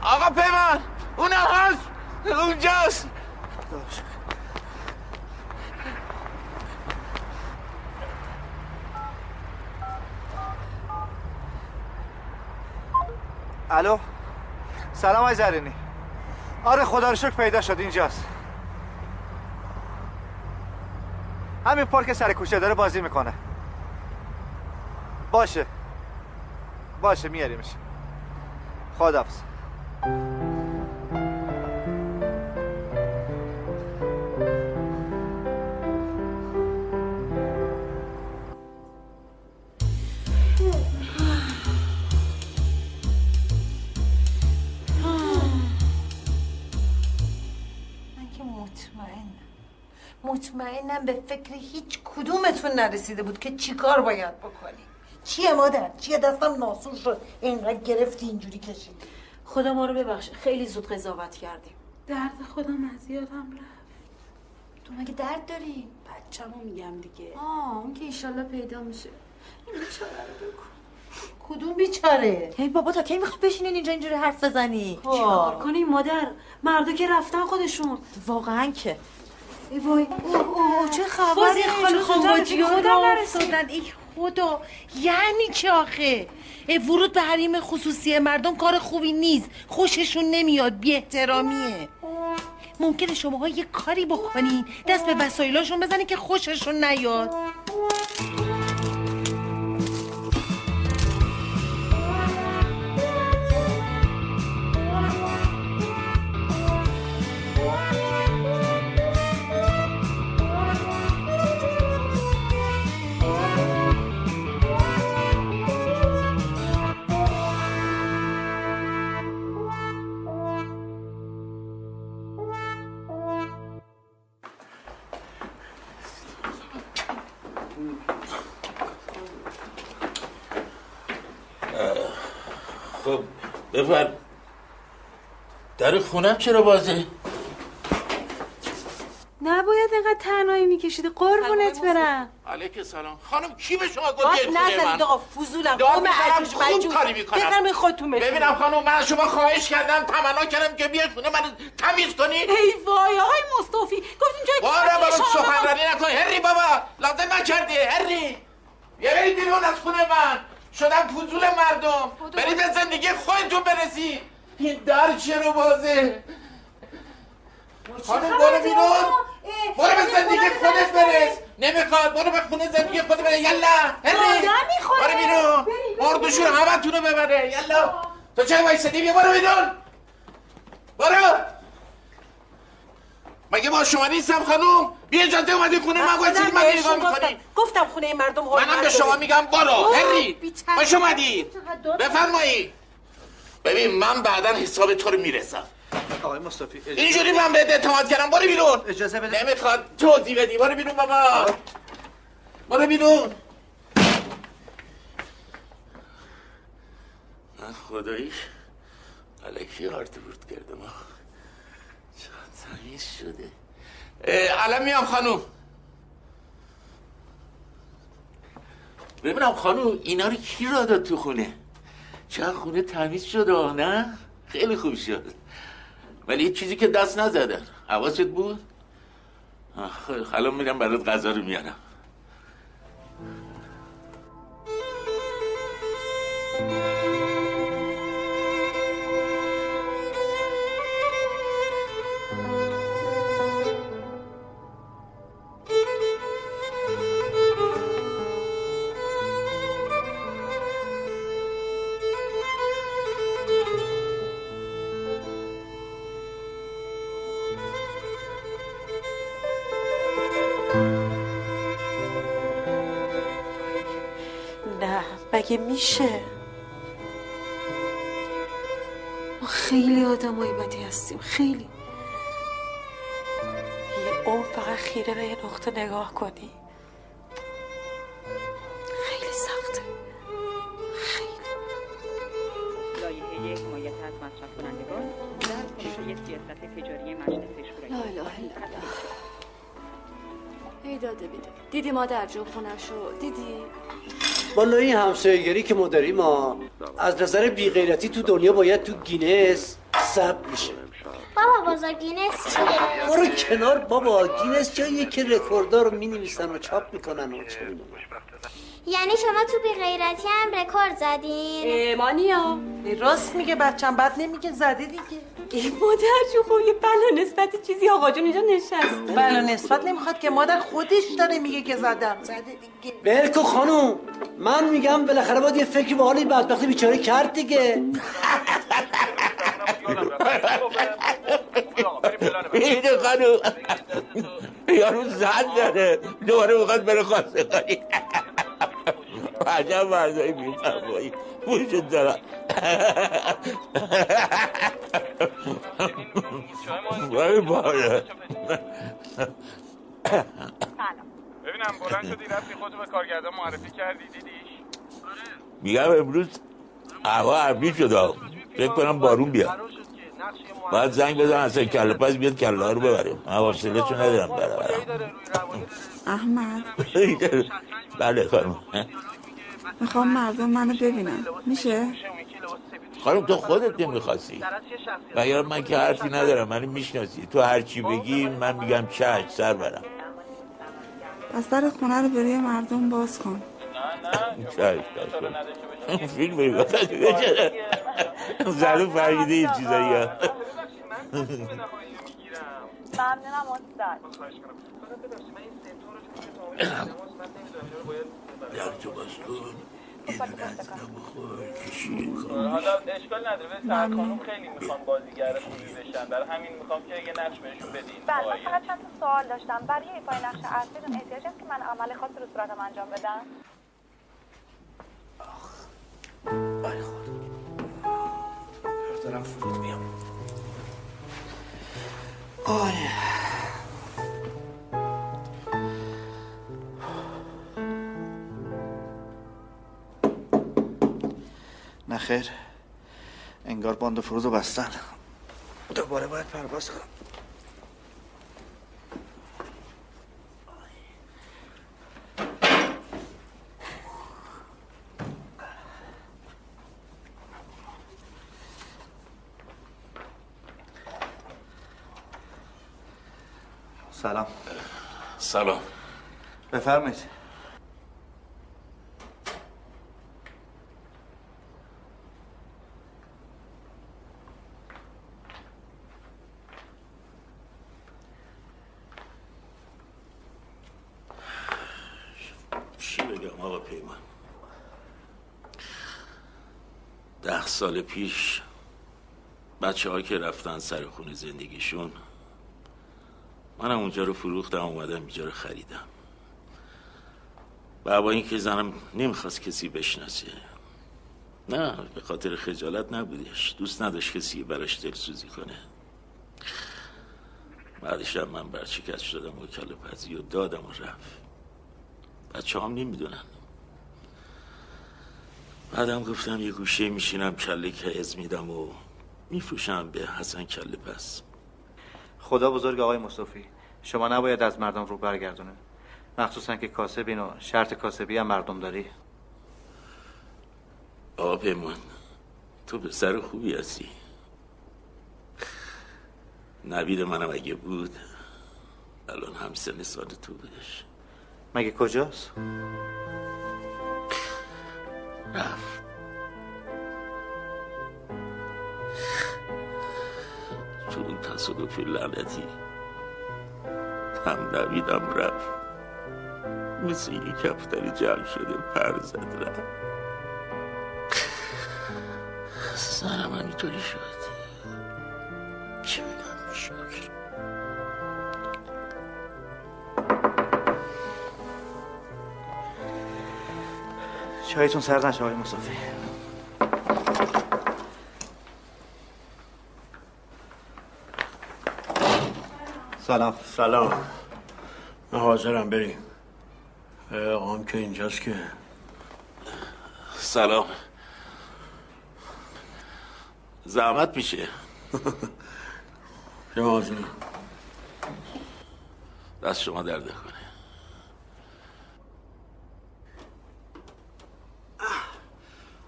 آقا پیمان اون هست؟ اونجاست. الو؟ سلام آقای زرینی. آره خدا رو شکر پیدا شد اینجاست. همین پارک سر کوچه داره بازی می‌کنه. باشه. باشه میاریمش. خداحافظ. نرسیده بود که چیکار باید بکنی؟ چیه مادر؟ چیه دستم ناسور شد؟ اینقدر گرفتی اینجوری کشیدی؟ خدا ما رو ببخشه خیلی زود قضاوت کردیم. درد خودم از یادم رفت. تو مگه درد داری؟ بچه‌مو میگم دیگه. آه اون که ایشالله پیدا میشه. کدوم بیچاره؟ هی بابا تا کی می‌خوای بشینین اینجا اینجوری حرف بزنی؟ چیکار کنیم مادر؟ مردا که رفتن خودشون. واقعا که. ای وای اوه اوه چه خبره خودم خودم نرسید. نرسیدن ای خدا یعنی چه آخه؟ اه، ورود به حریم خصوصی مردم کار خوبی نیست. خوششون نمیاد بی احترامیه ممکنه شماها یه کاری بکنین. دست به وسایلاشون بزنین که خوششون نیاد. در خونم چرا بازه؟ نباید اینقدر تنهایی میکشیدی. قربونت برم. علیک سلام خانم کی به شما گفت بیاید خونه من؟ آقا فضولم. قوم عجوز خوب مجوز. کاری می‌کنم. بفرمایید خودتون بشینید. ببینم خانم من از شما خواهش کردم. تمنا کردم که بیاید خونه من تمیز کنی. ای وای آقای مصطفی. گفتیم جای باره بابا سخنرانی نکن. هری بابا لازم نکردی. هری. بیا برید بیرون از خونه من. شدم فضول مردم. برید به زندگی خودتون برسی. این در چرا بازه؟ خانم برو بیرون. برو به زندگی خودت برس. نمی‌خواد. برو به خونه زندگی خودت بره یلا می‌خوره. برو بیرون. مردوشون همه تونو ببره. یلا. تو چه وایسادی؟ بیا برو بیرون. برو. مگه با شما نیستم خانوم بیا اجازه اومدی خونه من. خودم وایسادی من نگاه می‌کنی گفتم. خونه مردم منم حرمت به شما. میگم برو. هری. خوش اومدی. بفرمایید ببین من بعدا حساب تو رو می‌رسم. آقای مصطفی اجازه- اینجوری من بهت اعتماد کردم برو بیرون. اجازه بده نمی‌خواد توضیح بدی برو بیرون بابا. برو بیرون. من خداییش علکی آرت برد کردم. آخ. چقدر تمیز شده. اه، الان میام خانوم. ببینم خانو اینا رو کی را داد تو خونه؟ چه خونه تمیز شده نه؟ خیلی خوب شد. ولی یه چیزی که دست نزدن حواست بود؟ آخ، الان میرم برات غذا رو میارم. میشه. ما خیلی آدمای بدی هستیم خیلی. یه عمر فقط خیره به یه نقطه نگاه کنی. خیلی سخته. لایحه یک حمایت از مصرف کنندگان در پروژه سیاست تجاری مجلس شورای لا اله الا الله ای داده بیده. دیدی مادر جو خونشو دیدی؟ والا این همسایگری که ما داریم ما از نظر بیغیرتی تو دنیا باید تو گینس ثبت میشه. بابا بزرگ گینس چیه؟ برو کنار بابا گینس جاییه که رکوردها رو می و چاپ می‌کنن و چه. یعنی شما تو بی غیرتی هم رکورد زدین؟ ایمانیا راست میگه بچم بد نمیگه زده دیگه ای مادر جو خب یه بلا نسبت چیزی آقا جون اینجا نشسته بلا نسبت نمی‌خواد که مادر خودش داره میگه که زدم زده دیگه بلکو خانوم من میگم بالاخره باید یه فکری به حال این بدبخت بیچاره کرد دیگه *laughs* اینه خانو یارو زن داره. دوباره می‌خواد بره خواسته کاری عجب مردایی میفرمایی وجود دارم وای باره ببینم بلند شدی رفتی خودتو به کارگردان معرفی کردی دیدیش؟ میگم امروز هوا ابری شده. فکر کنم بارون بیاد. باید زنگ بزن اصلا کله پس بیاد کله رو ببریم. من حوصله چون ندارم برم. احمد. بله خانم. می‌خوام مردم منو ببینن. میشه؟ خانم تو خودت نمی‌خواستی. و من که حرفی ندارم؟ منو می‌شناسی. تو هر چی بگی من میگم چش سر برم. پس در خونه رو برای مردم باز کن. چش فیلم بگو زلو فرگیده این چیزایی ها ممنونم استاد در تو باز کن حالا اشکال نداره به سر خانوم خیلی می‌خوام بازیگر خوبی بشن برای همین می‌خوام که یه نقش بهشون بدین بله من فقط چند سوال داشتم. برای ایفای نقش اصلیتون احتیاج هست که من عمل خاصی رو صورتم انجام بدم؟ دارم فرود میام. آی نخیر انگار باند فروز رو بستن. دوباره باید پرواز کنم. سلام. سلام. بفرمایید. چی بگم آقا پیمان؟ ده سال پیش بچه ها که رفتن سر خونه زندگیشون منم اونجا رو فروختم اومدم اینجا رو خریدم. و با اینکه زنم نمی‌خواست کسی بشناسه. نه به خاطر خجالت نبودش. دوست نداشت کسی براش دلسوزی کنه. بعدش هم من برچکت شدم و کل پزی و دادم و رفت. بچه هم نمی‌دونن. بعدم گفتم یه گوشه میشینم کله که از میدم و میفروشم به حسن کله پس خدا بزرگ آقای مصطفی. شما نباید از مردم رو برگردونه. مخصوصا که کاسبین و شرط کاسبی هم مردم داری. آقا پیمان تو پسر خوبی هستی. نوید منم اگه بود الان هم سن سال تو بودش. مگه کجاست؟ رفت. تو اون تصادف لعنتی. هم نویدم رفت. مثل یه کفتری جمع شده پر زد رفت. سرم همینطوری شد. چه بگم شکر. چایتون سر نشه آقای مصطفی. سلام. سلام. من حاضرم بریم. آقام که اینجاست که. سلام. زحمت میشه. *laughs* چه حاضر دست شما درد کنه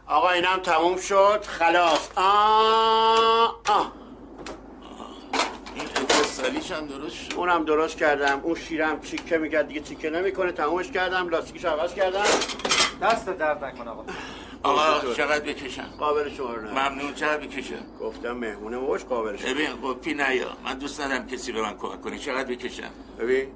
آقا اینم تموم شد. خلاص. آه آه. اتصالیش هم درست شد. اونم درست کردم. اون شیرم چیکه می‌کرد دیگه چیکه نمی‌کنه. تمومش کردم. لاستیکش عوض کردم. دست درد نکن آقا. آقا چقدر بکشم؟ قابل شما رو نه. ممنون چقدر بکشم؟ گفتم مهمونه باش قابل شما. ببین قپی نیا. من دوست ندارم کسی به من کمک کنه. چقدر بکشم؟ ببین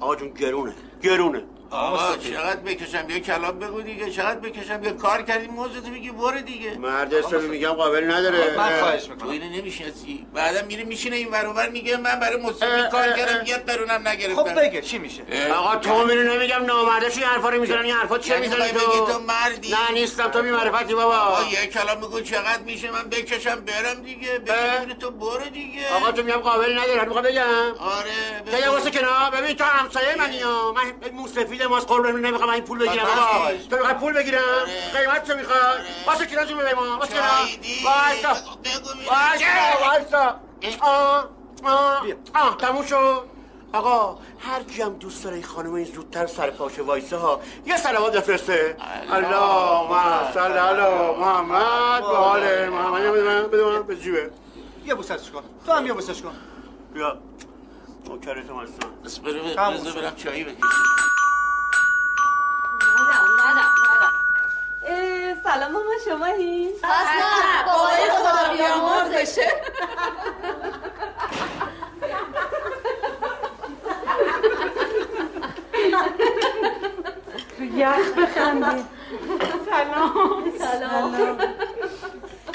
آقا جون گرونه. گرونه. آقا چقدر بکشم؟ یه کلام بگو دیگه. چقدر بکشم؟ یه کار کردیم موضوع تو میگی برو دیگه. مرد اسلامی میگم قابل نداره. من خواهش می‌کنم. تو اینو نمی‌شناسی. بعدم میره میشینه این ور میگه من برای مصطفی کار کردم یه قرونم نگرفتم. خب بگه چی میشه؟ آقا تو میرو نمیگم نامردش این حرفا رو می‌زنن این حرفا چه یعنی می‌زنی می‌خوای تو؟ تو مردی. نه نیستم تو بی معرفتی بابا. آقا یه کلام بگو چقدر میشه؟ من بکشم برم دیگه. بگو تو برو دیگه. آقا تو میگم قابل نداره می‌خوام بگم. آره یه واسه کنار ببین تو همسایه منی ها. من موسفید ماست قربون نمی‌خوام این پول بگیرم. تو می‌خوای پول بگیرم؟ قیمت چه می‌خوای؟ واسه کنار جون ببین ما؟ واسه کنار وایسا وایسا وایسا آه آه آه تموم شد آقا هر کی هم دوست داره این خانم این زودتر سر پاشه وایسه ها یه سلامات بفرسته. اللهم صل علی محمد و آل محمد. بده من بده من به جیبه یه بوسش کن. تو هم یه بوسش کن. بیا. نوکرتم هستم بس برو شد. برم چایی بکشم. سلام ماما شمایی؟ اصلا بابای خدا بیامرزشه یخ بخندی. سلام. سلام.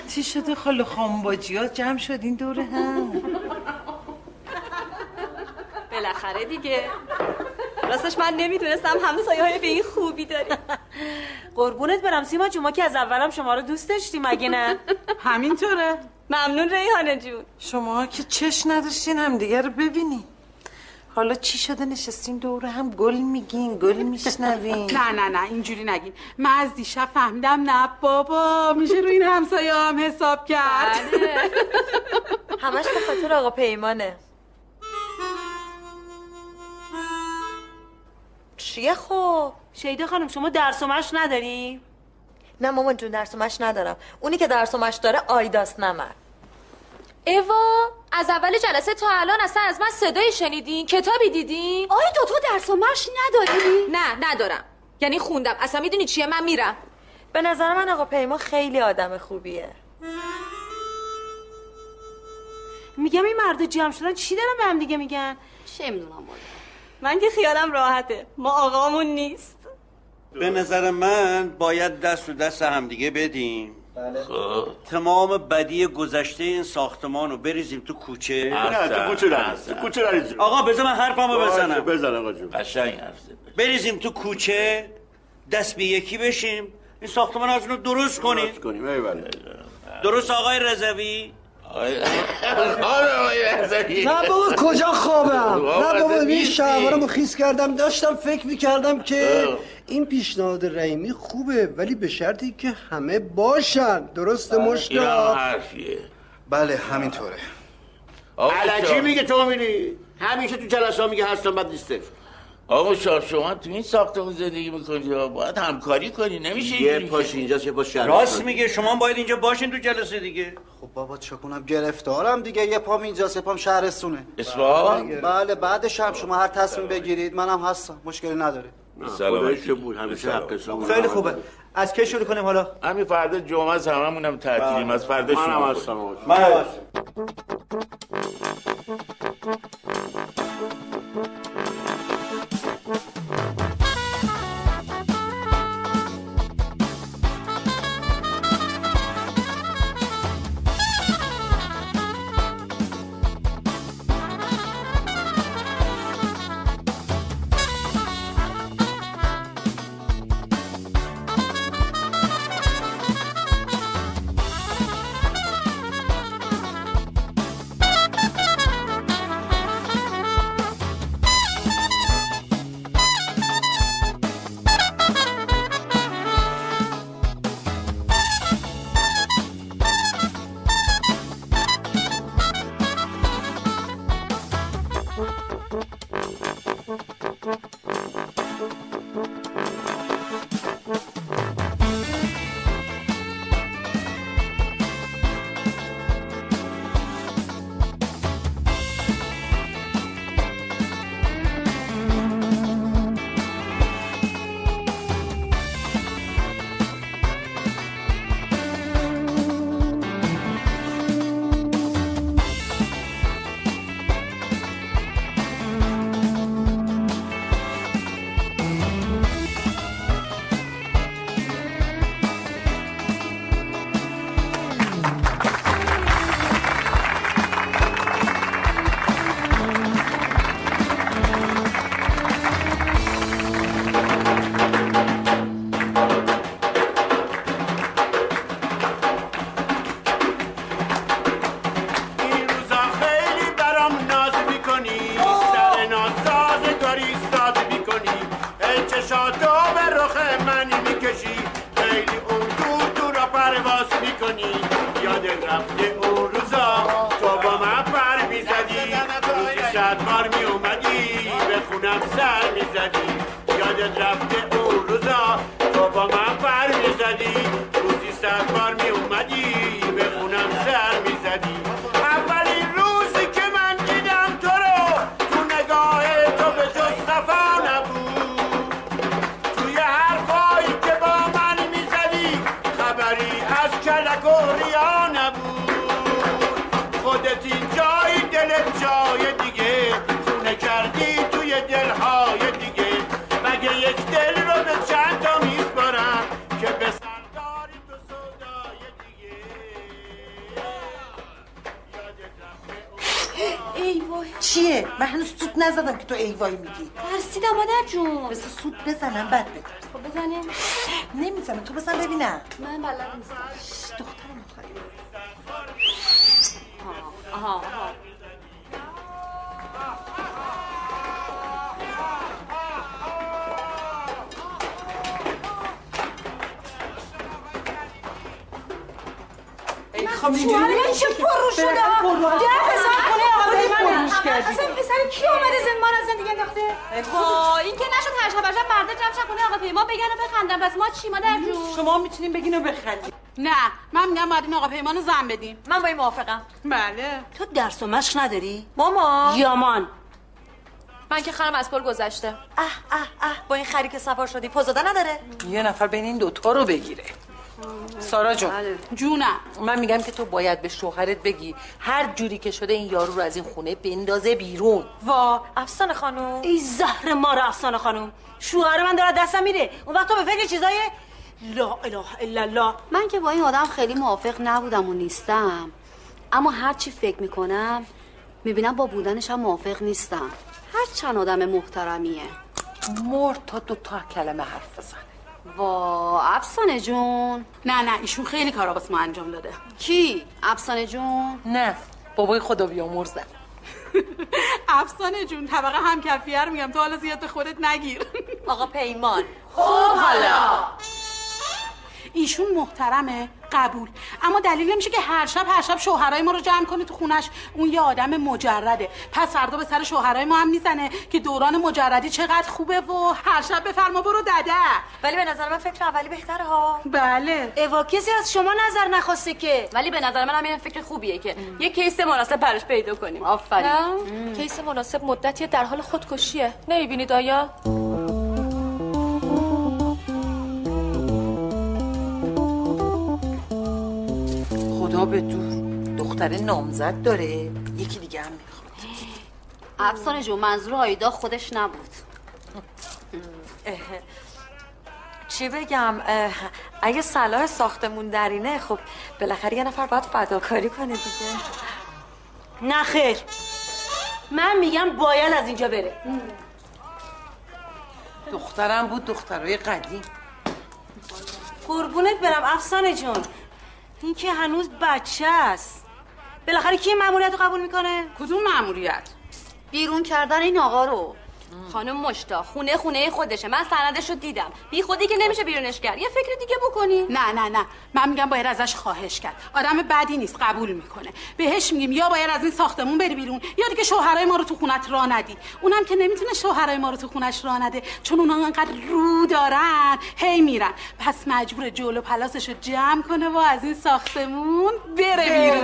چی شده خاله خانباجی ها؟ جمع شدین دور هم بالاخره دیگه. راستش من نمی‌دونستم همسایه های به این خوبی داری قربونت برم. سیما جون ما که از اولم شما رو دوست داشتیم مگه نه؟ همینطوره. ممنون ریحانه جون. شما که چش نداشتین هم دیگه رو ببینین حالا چی شده؟ نشستین دور هم گل میگین گل میشنوین. نه نه نه اینجوری نگین. من از دیشب فهمیدم نه بابا میشه روی این همسایه هم حساب کرد. *laughs* همش به خاطر آقا پیمانه. چیه خب؟ شیده خانم شما درس و مش نداری؟ نه مامان جون درس و مش ندارم. اونی که درس و مش داره آیداس نمر ایوا از اول جلسه تا الان اصلا از من صدایی شنیدین؟ کتابی دیدین؟ آیا تو تو درس و مش نداری؟ نه ندارم. یعنی خوندم. اصلا می‌دونی چیه؟ من میرم. به نظر من آقا پیمان خیلی آدم خوبیه. میگم این مرد جمع شدن چی دارن به هم دیگه میگن؟ چه می‌دونم من که خیالم راحته. ما آقامون نیست. به نظر من باید دست و دست همدیگه بدیم. خب. تمام بدی گذشته این ساختمان رو بریزیم تو کوچه. نه تو کوچه نریز تو کوچه نریز آقا بذار من حرفمو بزنم. بزن آقا جون. قشنگ حرف. بریزیم تو کوچه دست به یکی بشیم. این ساختمان از رو درست کنیم درست کنیم. ایوالله درست آقای رضوی. نه بابا کجا خوابم نه بابا این. شهوارمو خیس کردم داشتم فکر می‌کردم که این پیشنهاد رحیمی خوبه ولی به شرطی که همه باشن درست مشتاق حرفیه بله همینطوره علکی میگه تو میری همیشه تو جلسه ها میگه هستم بعد نیستش آقا شاه شما تو این ساختمون زندگی می‌کنی؟ باید همکاری کنی نمیشه یه پاش که. اینجاست یه پاش راست میگه شما باید اینجا باشین تو جلسه دیگه. خب بابا چه کنم گرفتارم دیگه یه پام اینجاست یه پام شهرستونه. اصفهان؟ بله بعدش هم شما هر تصمیم بگیرید منم هستم مشکلی نداره. سلام بود همیشه حق حساب خیلی خوبه. از کی شروع کنیم حالا؟ همین فردا جمعه از هممونم تعطیلیم. از فردا منم شروع هستم. کنیم. آقا. من بزنم بعد بترس خب بزنیم. نمی‌زنم تو بزن ببینم. من بلد نیستم. دخترم خیلی آها آها خب شوهر من چه پررو شده؟ ده حساب کنه. آقا پرروش من کردی. اصلا پسر کی اومده زندان از زندگی انداخته؟ ها این که نشد هر شب مرده جمع شد کنه آقا پیما بگن و بخندن. پس ما چی مادر جون شما می‌تونین بگین و بخندین نه من میگم باید این آقا پیمانو زن بدیم. من با این موافقم. بله. تو درس و مشق نداری؟ ماما. یامان من که خرم از پل گذشته. اه اه اه. با این خری که سوار شدی پوزاده نداره؟ یه نفر بین این دوتا رو بگیره. سارا جون. جونم. من میگم که تو باید به شوهرت بگی. هر جوری که شده این یارو رو از این خونه بندازه بیرون. وا افسانه خانم. ای زهر مار افسانه خانم. شوهر من داره دستم میره. اون وقت تو به فکر چیزای لا اله الا الله. من که با این آدم خیلی موافق نبودم و نیستم. اما هر چی فکر می‌کنم می‌بینم با بودنش هم موافق نیستم. هر چند آدم محترمیه. مرد تا دو تا کلمه حرف بزنه. وا افسانه جون. نه نه ایشون خیلی کارا واسه ما انجام داده. کی؟ افسانه جون. نه بابای خدا بیامرزم *laughs* افسانه جون طبقه هم کفیه رو میگم تو حالا زیاد به خودت نگیر. آقا پیمان. خب حالا. ایشون محترمه قبول. اما دلیل نمیشه که هر شب هر شب شوهرای ما رو جمع کنه تو خونش. اون یه آدم مجرده. پس فردا به سر شوهرای ما هم می‌زنه که دوران مجردی چقدر خوبه و هر شب بفرما برو دده ولی به نظر من فکر اولی بهتره ها. بله. اوا کسی از شما نظر نخواسته که؟ ولی به نظر من همین فکر خوبیه که یه کیس مناسب براش پیدا کنیم. نه؟ کیس مناسب مدتی در حال خودکشیه. نمی‌بینید آیا؟ به دور دختر نامزد داره. یکی دیگه هم می‌خواد. افسانه جون منظور آیدا خودش نبود. چی بگم؟ اگه صلاح ساختمون درینه خب بالاخره یه نفر باید فداکاری کنه دیگه. نه خیر. من میگم باید از اینجا بره. دخترم بود دخترای قدیم. قربونت برم افسانه جون. این که هنوز بچه است. بالاخره کی این مأموریت رو قبول می‌کنه؟ کدوم مأموریت؟ بیرون کردن این آقا رو. خانم مشتا خونه خونه خودشه. من سندش رو دیدم. بی خودی که نمیشه بیرونش کرد یه فکر دیگه بکنی. نه نه نه. من میگم باید ازش خواهش کرد. آدم بدی نیست قبول می‌کنه. بهش میگیم یا باید از این ساختمون بری بیرون یا دیگه شوهرای ما رو تو خونت را ندی. اونم که نمی‌تونه شوهرای ما رو تو خونش را نده چون اونا انقدر رو دارن هی میرن. پس مجبور جلو پلاسش رو جمع کنه و از این ساختمون بره بیرون.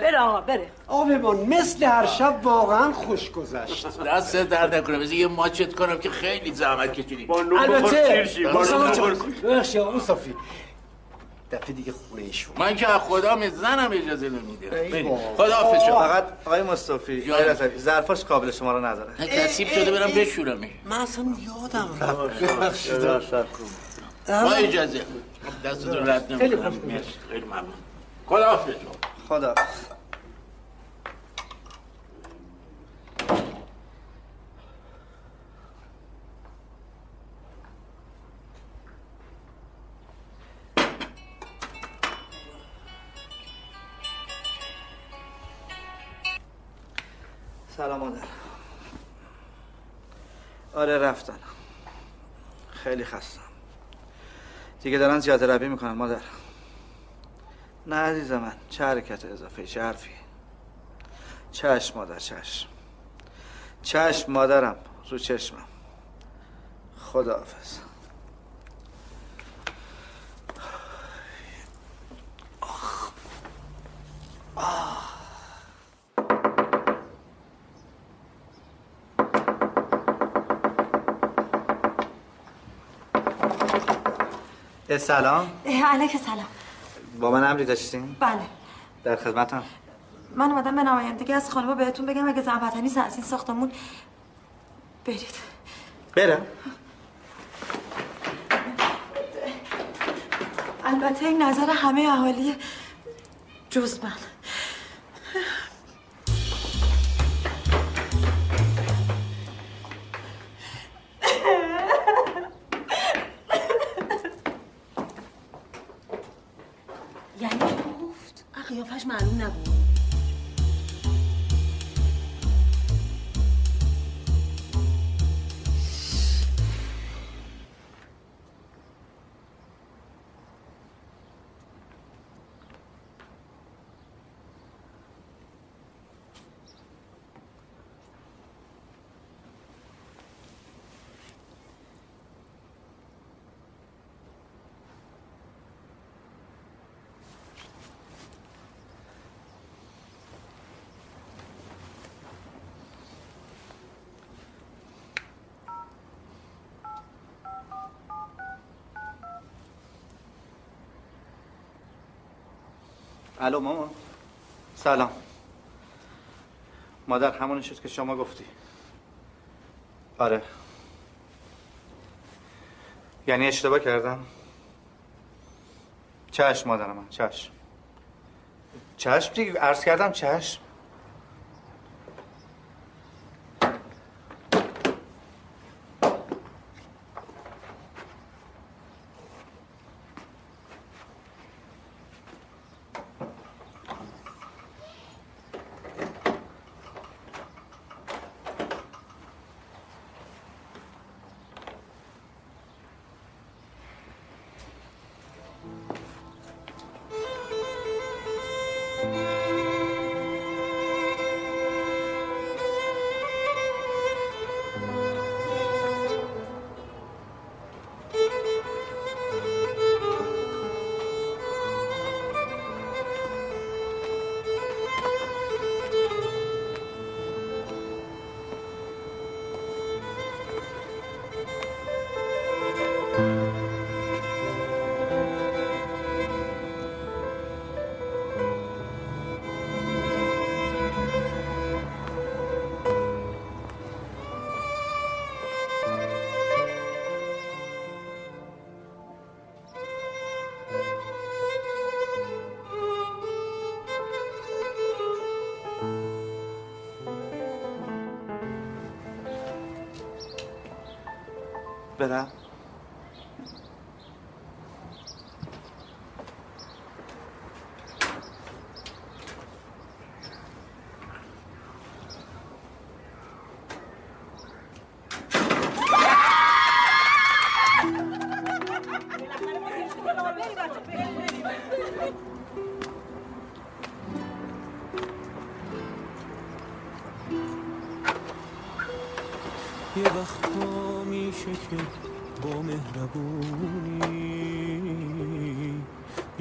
بره آقا بره. آبمان مثل هر شب واقعا خوش گذشت. دست درد نکنه. بذار یه ماچت کنم که خیلی زحمت کشیدی البته آقا مصطفی. دفعه دیگه خونه ایشون. من که از خودم زنم اجازه نمیده. خدا حافظ شما. فقط آقای مصطفی ظرفاش قابل شما رو نداره. کسیب شده برم بشورم من اصلا یادم رفت. ببخشید. با اجازه. دستتون رد خیلی نمی‌کنم خیلی ممنون. خدا حافظ خدا رفتن خیلی خستم. دیگه دارن زیاده روی می‌کنن مادر. نه عزیز من چه حرکت اضافه چه حرفی؟ چشم مادر چشم. چشم مادرم رو چشمم. خداحافظ. سلام. علیک سلام. با من امری داشتین؟ بله. در خدمتم. من اومدم به نمایندگی از خانم بهتون بگم اگه زحمت نیست از این ساختمون برید. برم. البته این نظر همه اهالی جز من الو مامان سلام. مادر همونی شد که شما گفتی. آره. یعنی اشتباه کردم؟ چشم مادر من چشم. چشم دیگه عرض کردم چشم. برم. یه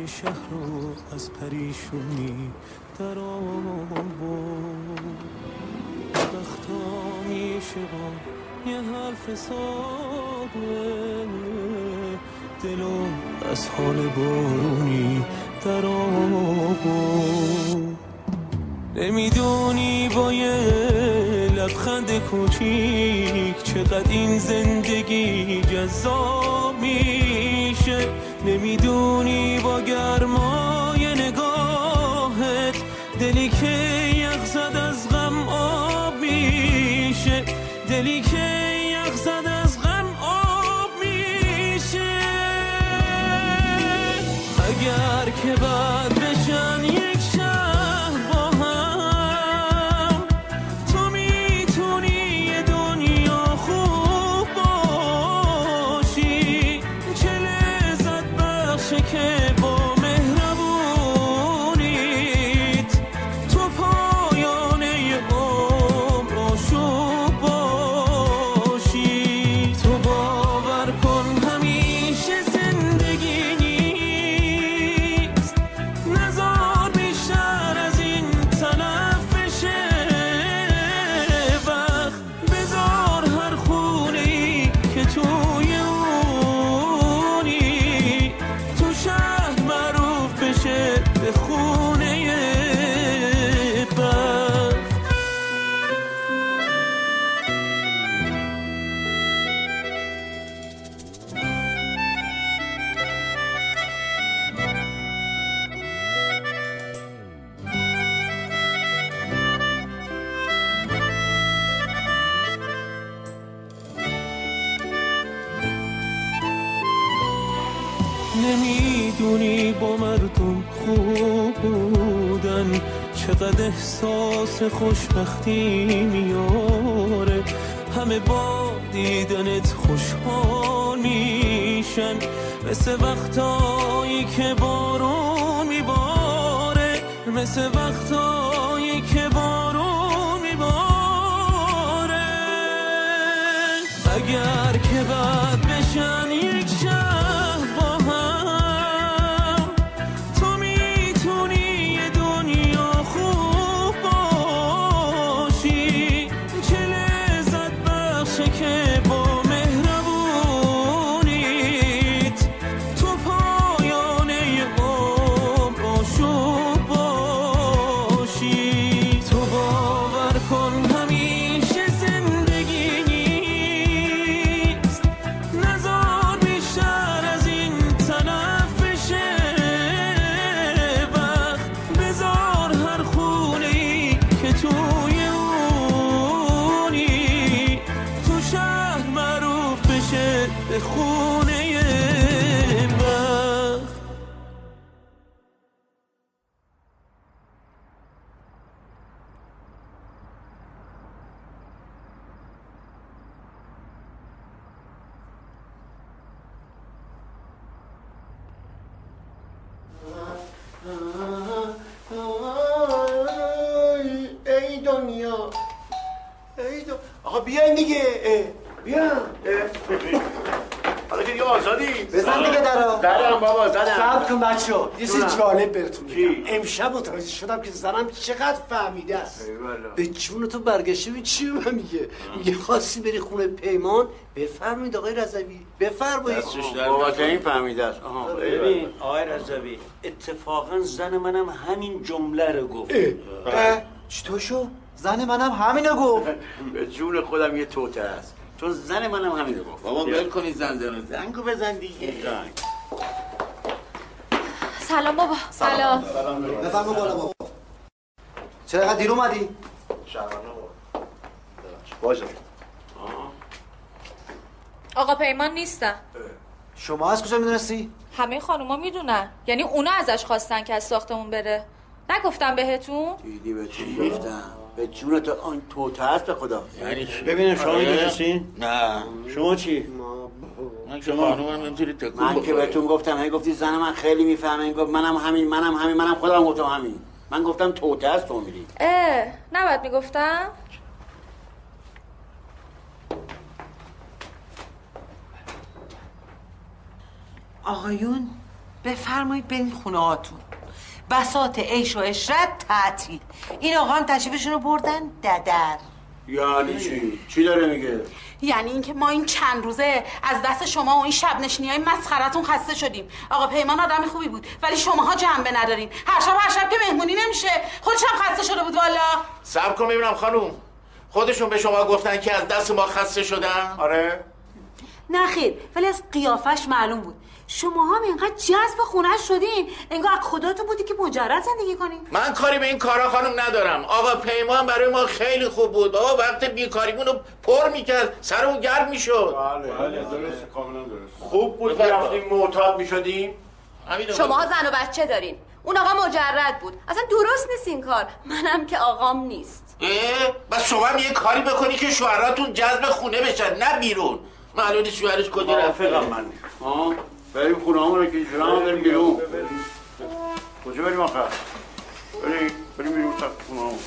یه شهر رو از پریشونی در آورد. وقتا میشه با یه حرف ساده. دلو از حال بارونی در آورد. نمی‌دونی با یه لبخند کوچیک چقدر این زندگی جذاب نمی‌دونی با گرمای نگاهت دلی که یخ زد از غم آب میشه. دلی که یخ زد از غم آب میشه. اگر که بعد خوشبختی میاره. همه با دیدنت خوشحال میشن. مثل وقتایی که بارون میباره. مثل وقتایی که بارون میباره. اگر که بعد بشن جالب بهتون میگم امشب متوجه شدم که زنم چقدر فهمیده است. به جون تو برگشته ببین چی به من میگه؟ میگه خواستی بری خونه پیمان؟ بفرمایید آقای رضوی. بفرمایید. بابا این فهمیده است. آها. ببین آقای رضوی اتفاقا زن منم همین جمله رو گفت. چطور شو؟ زن منم همینو گفت. *laughs* به جون خودم یه توته است. چون زن منم همینو گفت. بابا ول کنید زن زن زنگو بزن دیگه. سلام بابا. سلام. بفرما بالا بابا. چرا اینقدر دیر اومدی؟ باشه. آقا پیمان نیستن. شما از کجا می‌دونستی؟ همه خانوما می‌دونن. یعنی اونا ازش خواستن که از ساختمون بره. نگفتم بهتون؟ دیدی به تو گفتم؟ به جونت آن توته هست به خدا. یعنی چی؟ ببینم شما آره؟ می‌دونستین؟ نه. شما چی؟ من که خانومم نمی‌تونی تکون من که. بهتون گفتم هی گفتی زن من خیلی می‌فهمه. این گفت منم همین منم همین منم خودم گفتم همین. من گفتم توته است تو میری. اه نباید می‌گفتم؟ آقایون بفرمایید برین خونه هاتون. بسات عیش و عشرت تعطیل. این آقا هم تشریفشون رو بردن؟ ددر یعنی چی؟ چی داره میگه؟ یعنی اینکه ما این چند روزه از دست شما و این شب نشینی های مسخرتون خسته شدیم. آقا پیمان آدم خوبی بود ولی شماها جنبه ندارین. هر شب هر شب که مهمونی نمیشه. خودش هم خسته شده بود والا. صبر کن ببینم خانوم. خودشون به شما گفتن که از دست ما خسته شدن. آره. نه خیر ولی از قیافش معلوم بود. شما هم اینقدر جذب خونش شدین. انگار از خداتون بودی که مجرد زندگی کنین من کاری به این کارا خانم ندارم. آقا پیمان برای ما خیلی خوب بود. بابا وقت بیکاریمون رو پر می‌کرد. سرمون گرد می‌شد. بله درست کاملا درست خوب بود رفتیم معتاد می‌شدیم. شماها زن و بچه دارین. اون آقا مجرد بود. اصلا درست نیست این کار. منم که آقام نیست. اه؟ بس شما هم یه کاری بکنی که شوهراتون جذب خونه بشن نه بیرون. معلومه شوهرش کجا رفته. موافقم من. ها؟ بریم خونه همون که شما هم بریم بیرون کجا بریم آخر بریم بریم بیرون تا خونه همون.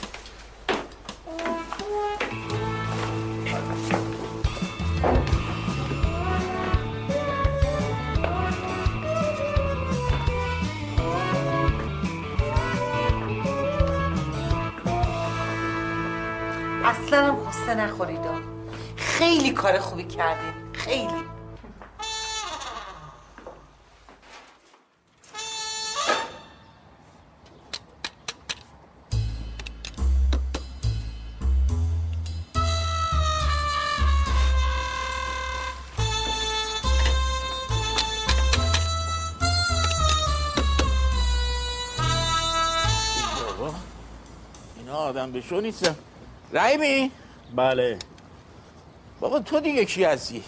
اصلا هم قصه نخورید. خیلی کار خوبی کردین. خیلی. آدم به شو نیستن رحیمی بله. بابا تو دیگه کی هستی؟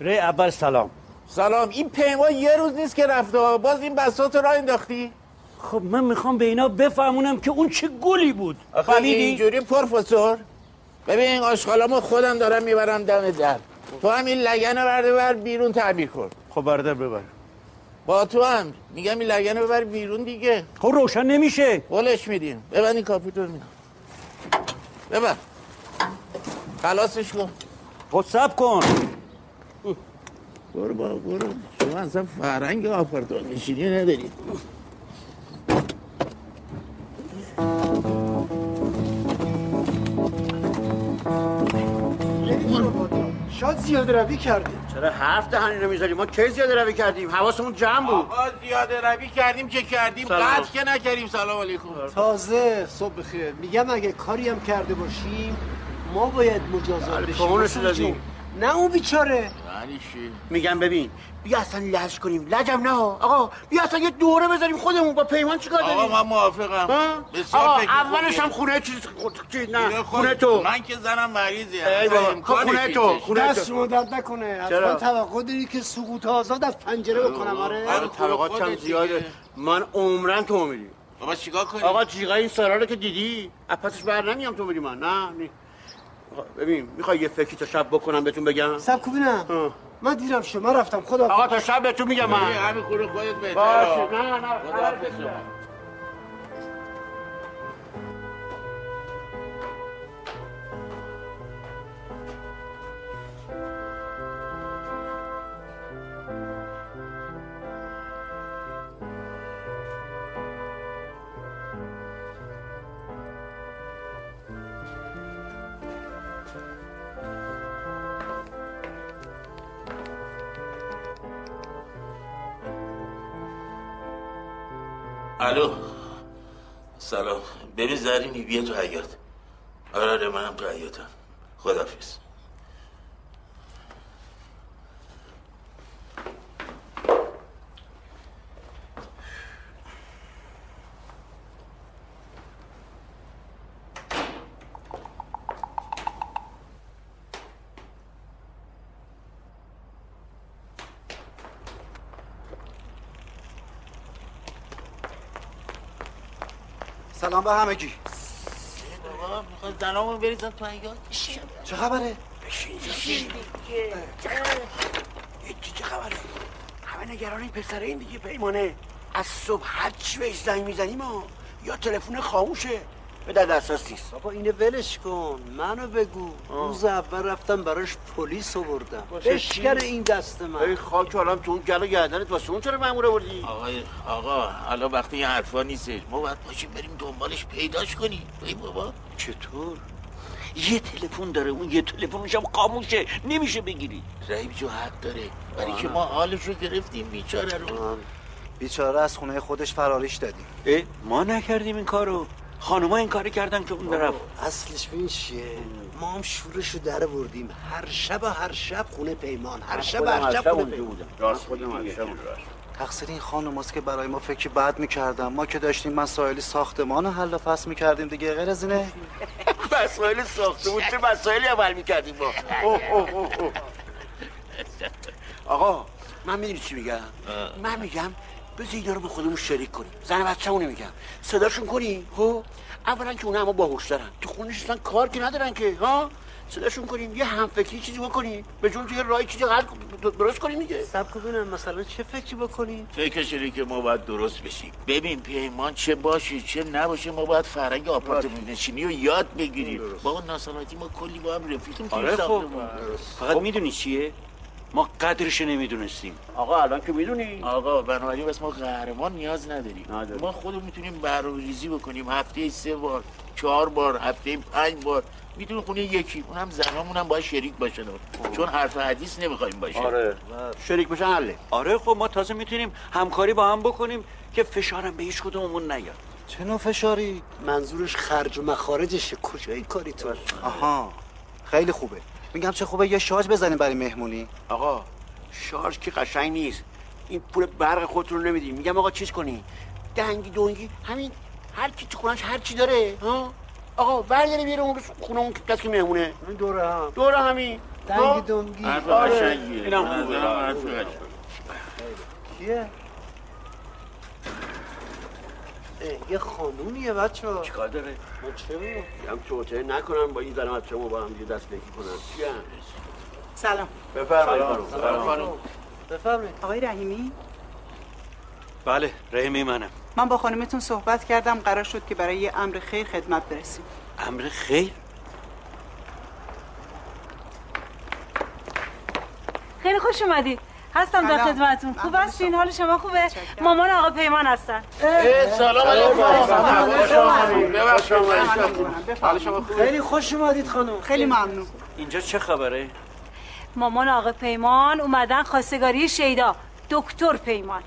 ری اول سلام. سلام. این پیمان یه روز نیست که رفته باز این بساط رو انداختی؟ خب من می‌خوام به اینا بفهمونم که اون چه گلی بود. آخه فهمیدی؟ اینجوری پروفسور. ببین آشغالامو خودم دارم می‌برم دم در. تو هم این لگن برده بر بیرون تعبیر کن. خب بردار ببر. با تو هم. میگم این لگن ببر بیرون دیگه. خب روشن نمیشه. قولش میدیم. ببند این کاپیتو میدم ببر. خلاصش کن. خب سب کن. برو با برو. شما اصلا فرنگ آپارتمان نشینی نداری. شاید زیاده روی کردیم. چرا حرف دهنی نمی‌ذاری ما کی زیاده روی کردیم؟ حواسمون جمع بود. آقا زیاده روی کردیم که کردیم. قطع که نکردیم. سلام علیکم. تازه صبح بخیر. میگم اگه کاری هم کرده باشیم ما باید مجازات بله، بشیم. نه اون بیچاره. یعنی چی؟ میگم ببین بیا اصلا لج کنیم. لجم نه. آقا بیا اصلا یه دوره بذاریم خودمون با پیمان چیکار داریم؟ آقا من موافقم. ها؟ بسیار آقا اولش. هم خونه چیز خود- چیز نه خونه تو. من که زنم مریضی ای بابا. خب خونه تو خونه دست تو. شما درد نکنه؟ من توقع داری که سقوط آزاد از پنجره بکنم آره؟ آره طبقات هم زیاده. من عمرن تو میری بابا چیکار کنیم؟ آقا جیغای این سارا رو که دیدی؟ از پسش بر نمیام تو میری من نه. ببین می‌خوای یه فکری تا شب بکنم بهتون بگم؟ سب ببینم. من دیرم شما رفتم خدا. آقا تا شب بهتون میگم من. ببین، همین خونه خودت بهتره. باشه. نه نه زرینی بیا تو حیات آره آره منم تو حیاتم خدافیز سلام به همگی بابا می‌خواد زنامون بریزن تو حیات چه خبره؟ هیچی چه خبره؟ همه نگران این پسر این دیگه پیمانه. از صبح هر چی بهش زنگ می‌زنیم یا تلفن خاموشه. به در دسترس نیست. بابا اینو ولش کن. منو بگو. روز اول رفتم براش پلیس آوردم. بشکر؟ این دست من. ای خاک حالم تو اون گل و گردنت واسه اون چرا مامور آوردی؟ آقای آقا حالا وقتی این حرفا نیستش ما باید باشیم بریم دنبالش پیداش کنیم. ای بابا. چطور؟ یه تلفن داره اون یه تلفنش هم خاموشه. نمیشه بگیری. رحیم جو حق داره. برای که ما حالش رو گرفتیم بیچاره رو. بیچاره از خونه خودش فراریش دادیم. اه ما نکردیم این کارو. خانوما این کاری کردن که اون برفت اصلش ببین چیه؟ ما هم شورشو در بردیم هر شب و هر شب خونه پیمان. هر شب و هر شب خونه پیمان. راست خودم هر شب اونجا تقصیر این خانم است که برای ما فکر بد می‌کردم ما که داشتیم مسائل ساختمان رو حل و فصل می‌کردیم دیگه غیر از اینه. *laughs* مسائل ساخته بود چه مسائلی عمل می‌کردیم ما. آقا من می‌دونی چی میگم؟ من میگم بذار اینا رو به خودمون شریک کنیم. زن بچه‌مون میگم. صداشون کنیم خب؟ اولا که اونا همه باهوش دارن تو خونه نشستن کار که ندارن که ها؟ صداشون کنیم. یه همفکری چیزی بکنیم به جون یه راه چیزی حل درست کنیم دیگه. سب ببینم مثلا چه فکری بکنیم فکرش اینه که ما باید درست بشیم. ببین پیمان چه باشه چه نباشه ما باید فرنگ آپارتمان نشینی رو یاد بگیریم. با اون ناسلامتی ما کلی با هم رفیقیم توی آره خب. فقط می‌دونی چیه؟ ما قدرش نمی‌دونستیم. آقا الان که می‌دونی؟ آقا بنابراین بس ما قهرمان نیاز نداریم. ما خودمون می‌تونیم برنامه ریزی بکنیم. هفته سه بار چهار بار هفته پنج بار. می‌تونیم خونه یکی اونم زنامون هم باید شریک باشن چون حرف حدیث نمی‌خوایم باشه. آره. شریک بشن حله. آره خب ما تازه می‌تونیم همکاری با هم بکنیم که فشارم به هیچ کدوممون نیاد. چه نوع فشاری؟ منظورش خرج و مخارجشه. کجای کاری تو؟ آها. خیلی خوبه. میگم چه خوبه یه شارژ بزنیم برای مهمونی. آقا شارژ که قشنگ نیست. این پول برق خودتون رو نمیدیم میگم آقا چیز کنی؟ دنگی دونگی همین هر کی تو خونش هر چی داره ها؟ آقا برداره بیاره اون خونه اون کسی که مهمونه. این دوره هم. دوره همین. دنگی دونگی آره. اینم به خوبه. کیه؟ یه خانونیه بچه ها چیکار داره؟ ما چه؟ میگم توته نکنن با این زن بچه ما با هم دیگه دست نکی کنن. چی هم؟ سلام. بفرمایید. خانم. سلام خانم. بفرمایید. آقای رحیمی؟ بله رحمی منم. من با خانمتون صحبت کردم قرار شد که برای یه امر خیر خدمت برسیم. امر خیر؟ خیلی خوش اومدید هستم در. خدمتتون. خوب هستین؟ حال شما خوبه؟ مامان آقا پیمان هستن. سلام علیکم. خیلی خوش اومدید خانم. خیلی ممنون. اینجا چه خبره؟ مامان آقا پیمان اومدن خواستگاری شیدا. دکتر پیمان.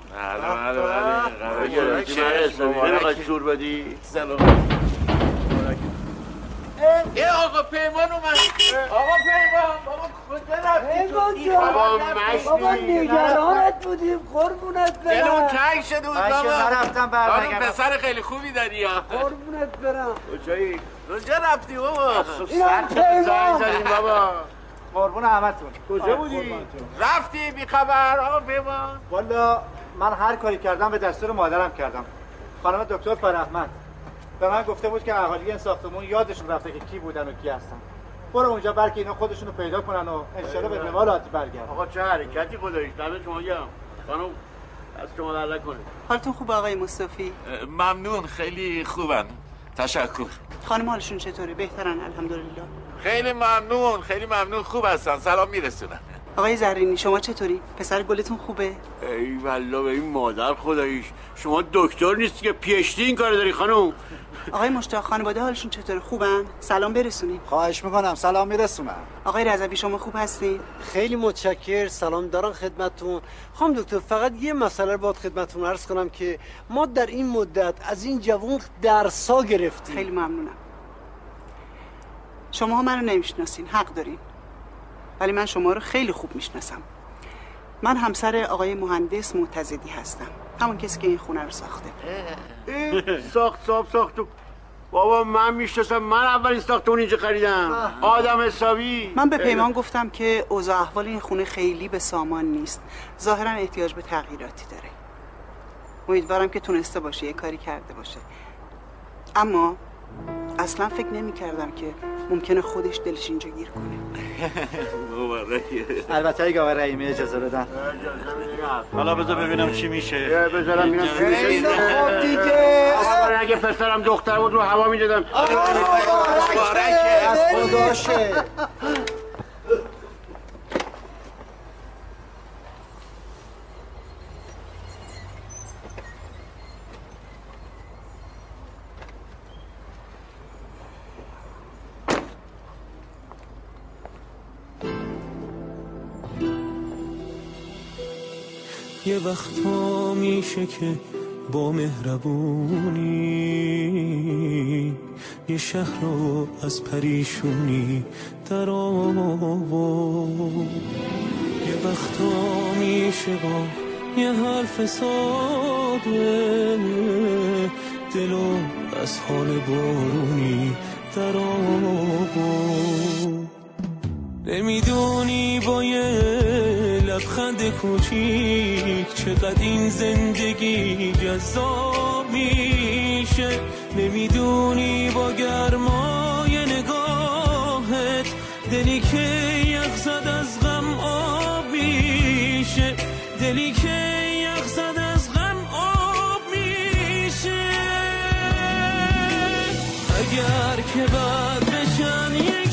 نمی‌خواد شور بدی. ای آقا پیمان اومد. آقا پیمان بابا کجا رفتی تو؟ بابا نگرانت بودیم قربونت برم. تنگ شده بود بابا. نرفتم خانم برنگردم پسر خیلی خوبی داری یا. قربونت برم. کجایی؟ کجا رفتی بابا؟ زنگ پیمان بابا؟ قربون همتون. کجا بودی؟ رفتی بی خبر آقا پیمان. والا من هر کاری کردم به دستور مادرم کردم. خانم دکتر فرحمد. به من گفته بود که اهالی این ساختمون یادشون رفته که کی بودن و کی هستن. برو اونجا بلکه اینا خودشون رو پیدا کنن و انشالله به روال عادی برگردن. آقا چه حرکتی خدایش دمت شما گرم. خانم از شما در نکنه حالتون خوبه آقای مصطفی؟ ممنون خیلی خوبن. تشکر. خانم حالشون چطوره؟ بهترن الحمدلله. خیلی ممنون خیلی ممنون. خوب هستن. سلام میرسونن. آقای زرینی شما چطوری؟ پسر گلتون خوبه؟ ای والله به این مادر خداییش. شما دکتر نیستی که پیشتی این کار داری خانم. آقای مشتاق خانواده حالشون چطوره؟ خوبن؟ سلام برسونید خواهش می‌کنم. سلام میرسونم. آقای رضوی شما خوب هستید خیلی متشکر. سلام دارم خدمتتون. خانم دکتر فقط یه مسئله رو باید خدمتتون عرض کنم که ما در این مدت از این جوان درسا گرفتیم. خیلی ممنونم. شما منو نمی‌شناسین حق دارین. ولی من شما رو خیلی خوب می‌شناسم. من همسر آقای مهندس معتزدی هستم. همون کسی که این خونه رو ساخته. ساخت ساخت ساخت. بابا من می‌شناسم. من اولین ساختمون اینجا خریدم. آدم حسابی. من به پیمان گفتم که اوضاع احوال این خونه خیلی به سامان نیست. ظاهرا احتیاج به تغییراتی داره. امیدوارم که تونسته باشه یه کاری کرده باشه. اما اصلا فکر نمی کردم که ممکنه خودش دلش اینجا گیر کنه. البته اگه آقای رحیمی اجازه بدن. حالا بذار ببینم چی میشه. بذارم ببینم چی میشه. خیلی خوب دیگه. من اگه پسرم دختر بود رو هوا می‌دادم از خداشه یه وقتا میشه که با مهربونی یه شهر رو از پریشونی در آورد یه وقتا میشه با یه حرف ساده دلو از حال بارونی در آورد نمی‌دونی با یه لبخند کوچیک چقدر این زندگی جذاب میشه. نمی‌دونی با گرمای نگاهت دلی که یخ زد از غم آب میشه. دلی که یخ زد از غم آب میشه. اگر که بعد بشن یک